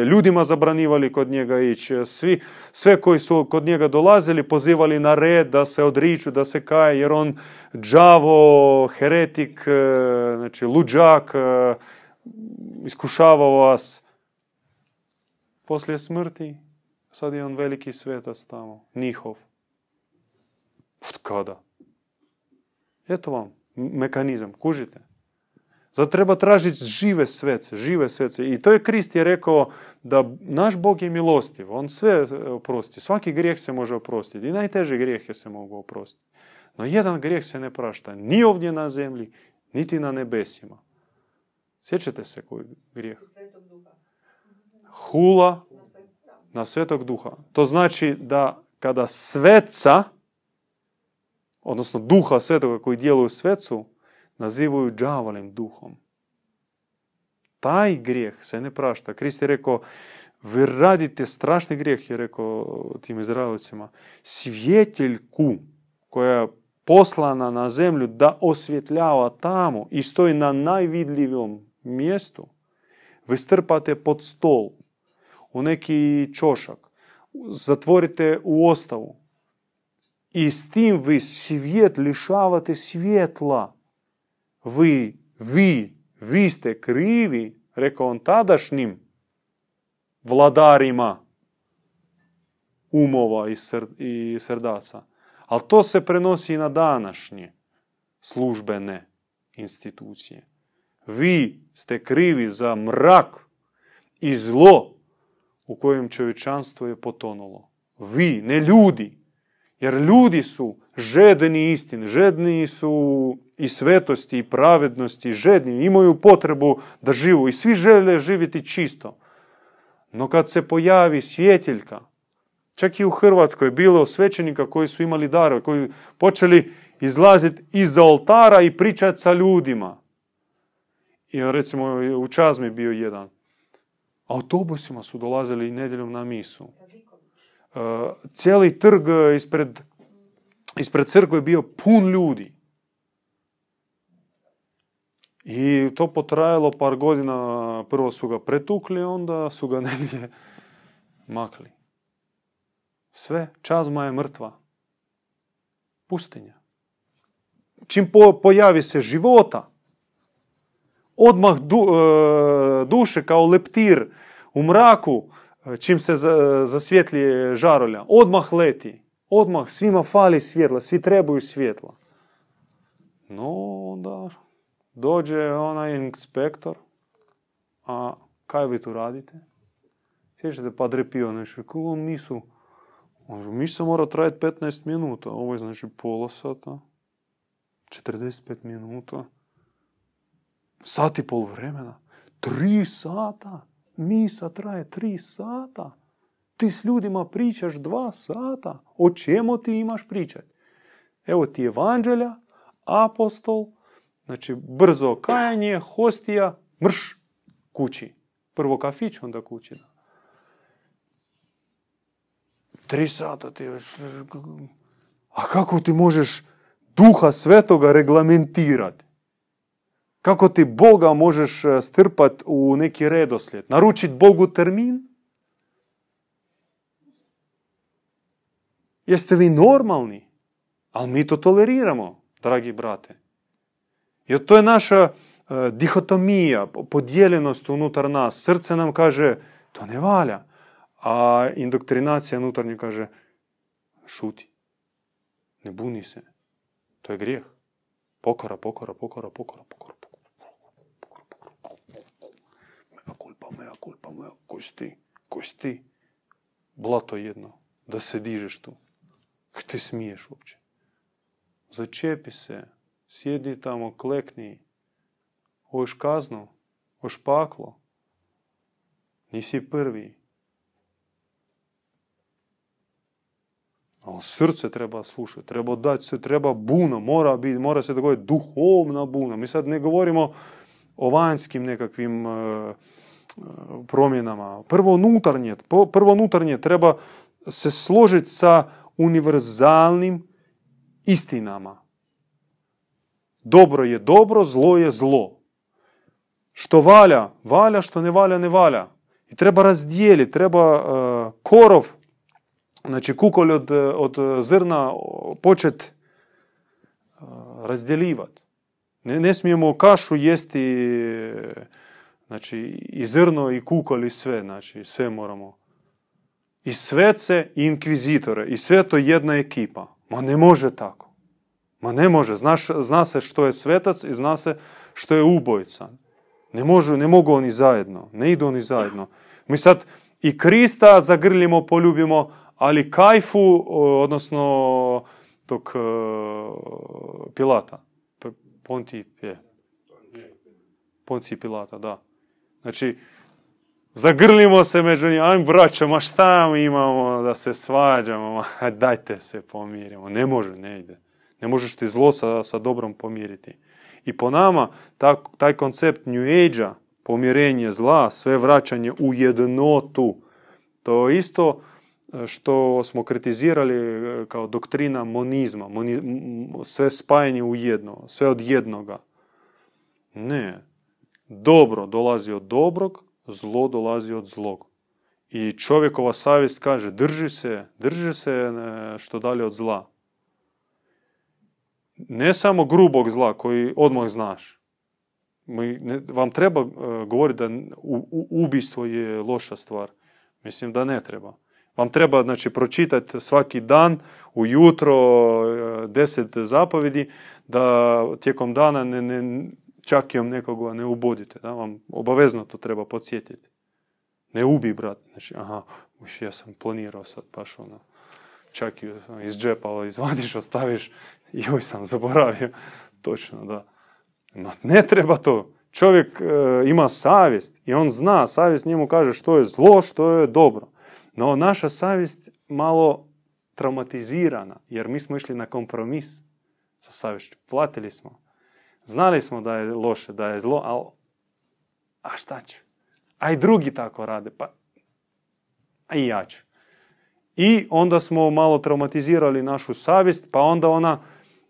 ljudima zabranivali kod njega ići. Svi, sve koji su kod njega dolazili pozivali na red da se odriču, da se kaje, jer on džavo, heretik, e, znači luđak, e, iskušavao vas. Poslije smrti, sad je on veliki svetac tamo, njihov. Od kada? Eto vam, mekanizam, kužite? Zato treba tražiti žive svece, žive svece. I to je Krist je rekao da naš Bog je milostiv. On sve oprosti. Svaki grijeh se može oprostiti. I najteže grijehe se mogu oprostiti. No jedan grijeh se ne prašta. Ni ovdje na zemlji, niti na nebesima. Sjećate se koji grijeh? Hula na svetog duha. To znači da kada sveca, odnosno duha svetoga koji djeluju svecu, nazivaju džavolim duhom. Taj grijeh se ne prašta. Krist je rekao, vi radite strašni grijeh, je rekao tim Izraelicima. Svjeteljku koja poslana na zemlju da osvjetljava tamo i stoji na najvidljivom mjestu, vi strpate pod stol, u neki čošak, zatvorite u ostavu i s tim vi svijet lišavate svjetla. Vi, vi, vi ste krivi, rekao on tadašnjim vladarima umova i, srdaca. Ali to se prenosi i na današnje službene institucije. Vi ste krivi za mrak i zlo u kojem čovječanstvo je potonulo. Vi, ne ljudi. Jer ljudi su žedni istine, žedni su i svetosti i pravednosti, žedni, imaju potrebu da živu i svi žele živjeti čisto. No kad se pojavi svjetiljka, čak i u Hrvatskoj bilo svećenika koji su imali darove, koji počeli izlaziti iza oltara i pričati sa ljudima. I recimo u Čazmi bio jedan. Autobusima su dolazili nedjeljom na misu. E, cijeli trg ispred, ispred crkve bio pun ljudi. I to potrajalo par godina, prvo su ga pretukli, onda su ga negdje makli. Sve, čazma je mrtva. Pustinja. Čim pojavi se života, odmah e, duše kao leptir u mraku, čim se zasvjetlije žarolja, odmah leti. Odmah svima fali svjetla, svi trebaju svjetla. No, onda dođe onaj inspektor, a kaj vi tu radite? Sjećate, pa drepio nešto, kako nisu? Mi se mora trajati 15 minuta, ovo je znači pola sata, 45 minuta, sat i pol vremena, tri sata, misa traje tri sata. Ti s ljudima pričaš dva sata. O čemu ti imaš pričati? Evo ti evanđelja, apostol, znači brzo kajanje, hostija, mrš, kući. Prvo kafić, onda kući. Tri sata ti... A kako ti možeš duha svetoga reglamentirati? Kako ti Boga možeš e, strpat u neki redoslijed? Naručit Bogu termin? Jeste vi normalni? Ali mi to toleriramo, dragi brate. Jer to je naša e, dihotomija, podijeljenost unutar nas. Srce nam kaže, to ne valja. A indoktrinacija unutarnje kaže, šuti. Ne buni se. To je grijeh. Pokora, pokora, pokora, pokora, pokora. Culpa moja, koji si ti, koji si ti, blato jedno, da se dižeš tu. Ti smiješ uopće. Začepi se, sjedi tamo, klekni. Hoš kaznu, hoš paklo. Nisi prvi. Ali srce treba slušati, treba dati se, treba buna, mora, biti, mora se dogoditi duhovna buna. Mi sad ne govorimo o vanjskim nekakvim uh, promjenama. Prvo unutarnje, prvo unutarnje treba se složiti sa univerzalnim istinama. Dobro je dobro, zlo je zlo. Što valja, valja, što ne valja, ne valja. I treba razdijeliti, treba uh, korov, znači kukolj od, od zrna početi uh, razdjeljivati. Ne, ne smijemo kašu jesti Znači i zrno i kukol i sve, znači sve moramo. I svece i inkvizitore i sve to jedna ekipa. Ma ne može tako. Ma ne može. Znaš, zna se što je svetac i zna se što je ubojca. Ne, može, ne mogu oni zajedno. Ne idu oni zajedno. Mi sad i Krista zagrlimo, poljubimo, ali kajfu, odnosno tog e, Pilata. Ponti je. Ponci Pilata, da. Znači, zagrlimo se među njima, ajmo braćo, ma šta mi imamo da se svađamo, ma dajte se pomirimo. Ne može, ne ide. Ne možeš ti zlo sa, sa dobrom pomiriti. I po nama taj, taj koncept New Age-a, pomirenje zla, sve vraćanje u jednotu, to isto što smo kritizirali e, kao doktrina monizma, sve spajanje u jedno, sve od jednoga. Ne. Dobro dolazi od dobrog, zlo dolazi od zlog. I čovjekova savjest kaže, drži se, drži se e, što dalje od zla. Ne samo grubog zla koji odmah znaš. Vam treba e, govoriti da ubijstvo je loša stvar. Mislim da ne treba. Vam treba znači, pročitati svaki dan, ujutro, e, deset zapovjedi, da tijekom dana ne, ne, čakijom nekoga ne ubodite. Da? Vam obavezno to treba podsjetiti. Ne ubi, brat. Znači, aha, uš, ja sam planirao sad baš ono, čak i iz džepa izvadiš, ostaviš, joj sam zaboravio. Točno, da. ne treba to. Čovjek e, ima savjest i on zna, savjest njemu kaže što je zlo, što je dobro. No naša savjest malo traumatizirana, jer mi smo išli na kompromis sa savješću. Platili smo. Znali smo da je loše, da je zlo, ali a šta ću? A i drugi tako rade, pa a i ja ću. I onda smo malo traumatizirali našu savjest, pa onda ona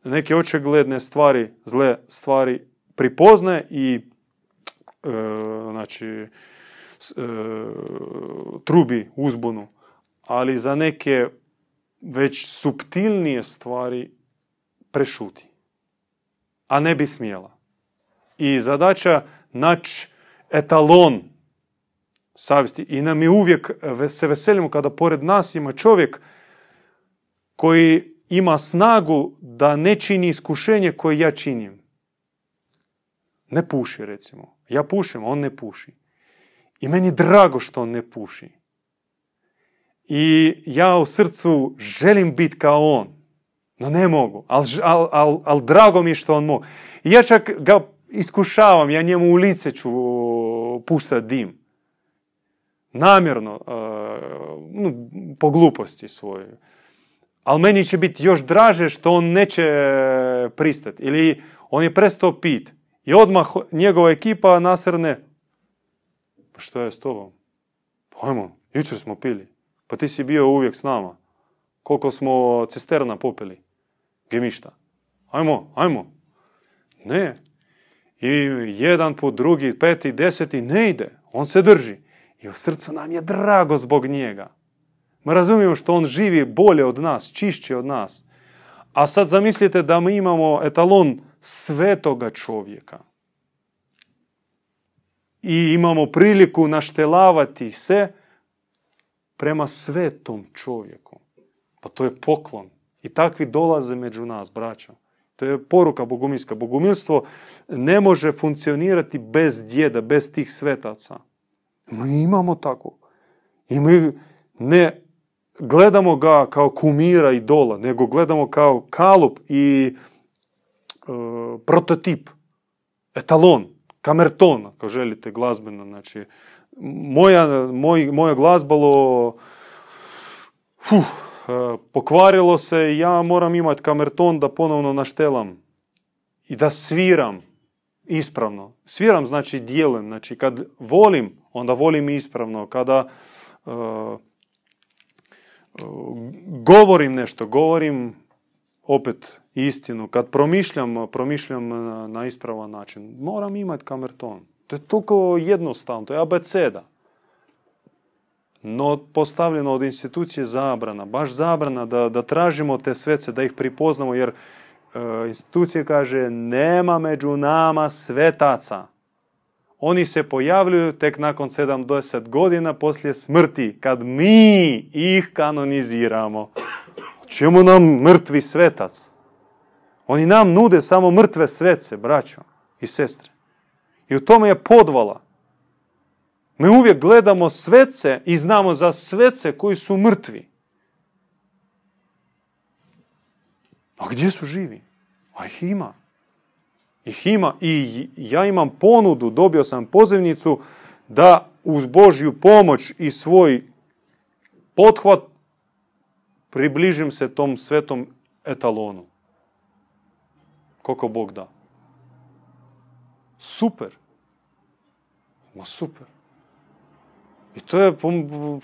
neke očigledne stvari, zle stvari pripozne i e, znači e, trubi uzbunu. Ali za neke već subtilnije stvari prešuti. A ne bi smjela. I zadaća naći etalon savjesti. I nam je uvijek se veselimo kada pored nas ima čovjek koji ima snagu da ne čini iskušenje koje ja činim. Ne puši, recimo. Ja pušim, on ne puši. I meni je drago što on ne puši. I ja u srcu želim biti kao on. No ne mogu, ali al, al, al, drago mi je što on mogu. I ja čak ga iskušavam, ja njemu u lice ću puštati dim namjerno, uh, po gluposti svojoj. Ali meni će biti još draže što on neće pristati. Ili on je prestao pit. I odmah njegova ekipa nasrne. Pa što je s tobom? Pojmo, jučer smo pili. Pa ti si bio uvijek s nama. Koliko smo cisterna popili. Gemišta. Ajmo, ajmo. Ne. I jedan put, drugi, peti, deseti, ne ide. On se drži. I u srcu nam je drago zbog njega. Mi razumijemo što on živi bolje od nas, čišće od nas. A sad zamislite da mi imamo etalon svetoga čovjeka. I imamo priliku naštelavati se prema svetom čovjeku. Pa to je poklon. I takvi dolaze među nas, braća. To je poruka bogumilska. Bogumilstvo ne može funkcionirati bez djeda, bez tih svetaca. Mi imamo tako. I mi ne gledamo ga kao kumira i dola, nego gledamo kao kalup i e, prototip, etalon, kamerton, ako želite glazbeno. Znači, moja, moj, moje glazbalo fuh, pokvarilo se i ja moram imati kamerton da ponovno naštelam i da sviram ispravno. Sviram znači dijelem, znači kad volim, onda volim ispravno. Kada uh, govorim nešto, govorim opet istinu. Kad promišljam, promišljam na ispravan način. Moram imati kamerton. To je toliko jednostavno, to je abeceda. No postavljeno od institucije zabrana, baš zabrana da, da tražimo te svece, da ih pripoznamo, jer E, institucija kaže nema među nama svetaca. Oni se pojavljuju tek nakon 70 godina poslije smrti, kad mi ih kanoniziramo. Čemu nam mrtvi svetac? Oni nam nude samo mrtve svece, braćo i sestre. I u tome je podvala. Mi uvijek gledamo svece i znamo za svece koji su mrtvi. A gdje su živi? A ih ima. Ih ima. I ja imam ponudu, dobio sam pozivnicu da uz Božju pomoć i svoj pothvat približim se tom svetom etalonu. Koliko Bog da. Super. Ma super. I to je po,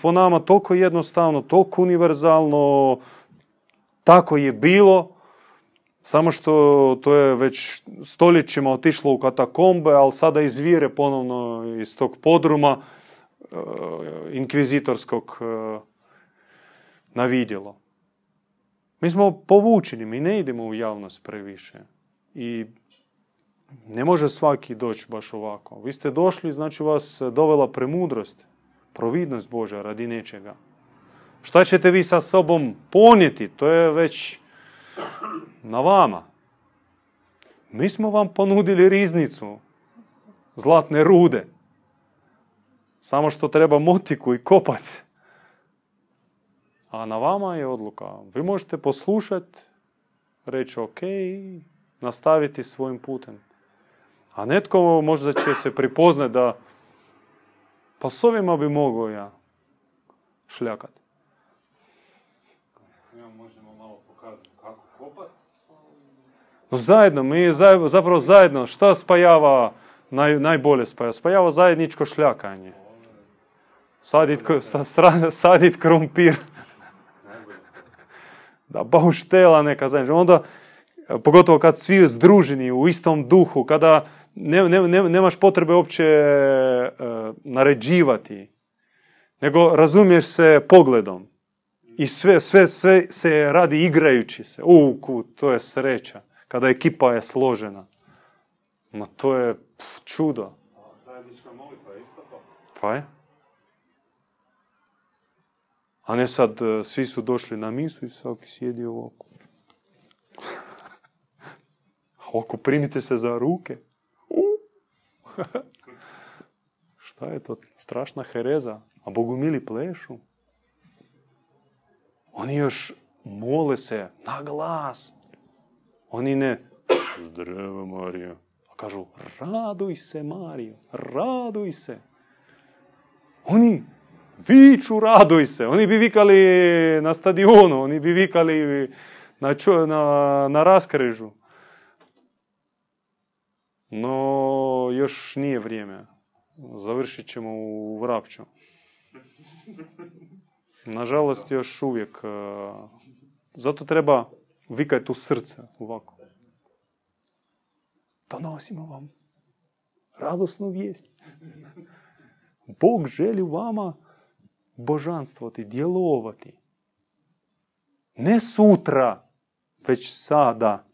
po nama toliko jednostavno, toliko univerzalno, tako je bilo, samo što to je već stoljećima otišlo u katakombe, ali sada izvire ponovno iz tog podruma e, inkvizitorskog e, na vidjelo. Mi smo povučeni, mi ne idemo u javnost previše. I ne može svaki doći baš ovako. Vi ste došli, znači vas dovela premudrost, providnost Božja radi nečega. Šta ćete vi sa sobom ponijeti, to je već na vama. Mi smo vam ponudili riznicu, zlatne rude. Samo što treba motiku i kopati. A na vama je odluka. Vi možete poslušati, reći ok, nastaviti svojim putem. A netko možda će se pripoznati da pa s ovima bi mogao ja šljakat. možemo malo pokazati kako kopat. No zajedno, mi zapravo zajedno, šta spajava naj, najbolje spajava? Spajava zajedničko šljakanje. Sadit, sadit krompir. da bauštela neka zajednička. Onda, pogotovo kad svi združeni u istom duhu, kada ne, ne, nemaš potrebe uopće uh, naređivati, nego razumiješ se pogledom. I sve, sve, sve se radi igrajući se. U, to je sreća. Kada ekipa je složena. Ma to je pff, čudo. Pa je. A ne sad, uh, svi su došli na misu i svaki sjedi ovako. Oko primite se za ruke. Šta je to? Strašna hereza. A bogumili plešu. Oni još mole se na glas. Oni ne Zdravo Marija. A kažu raduj se Mariju, raduj se. Oni viču raduj se. Oni bi vikali na stadionu, oni bi vikali na, na, na raskrežu. No, još nije vrijeme. Završit ćemo u Vrapću. Nažalost, još uvijek. E, zato treba vikati u srce ovako. Donosimo vam radosnu vijest. Bog želi vama božanstvoti, djelovati. Ne sutra, već sada.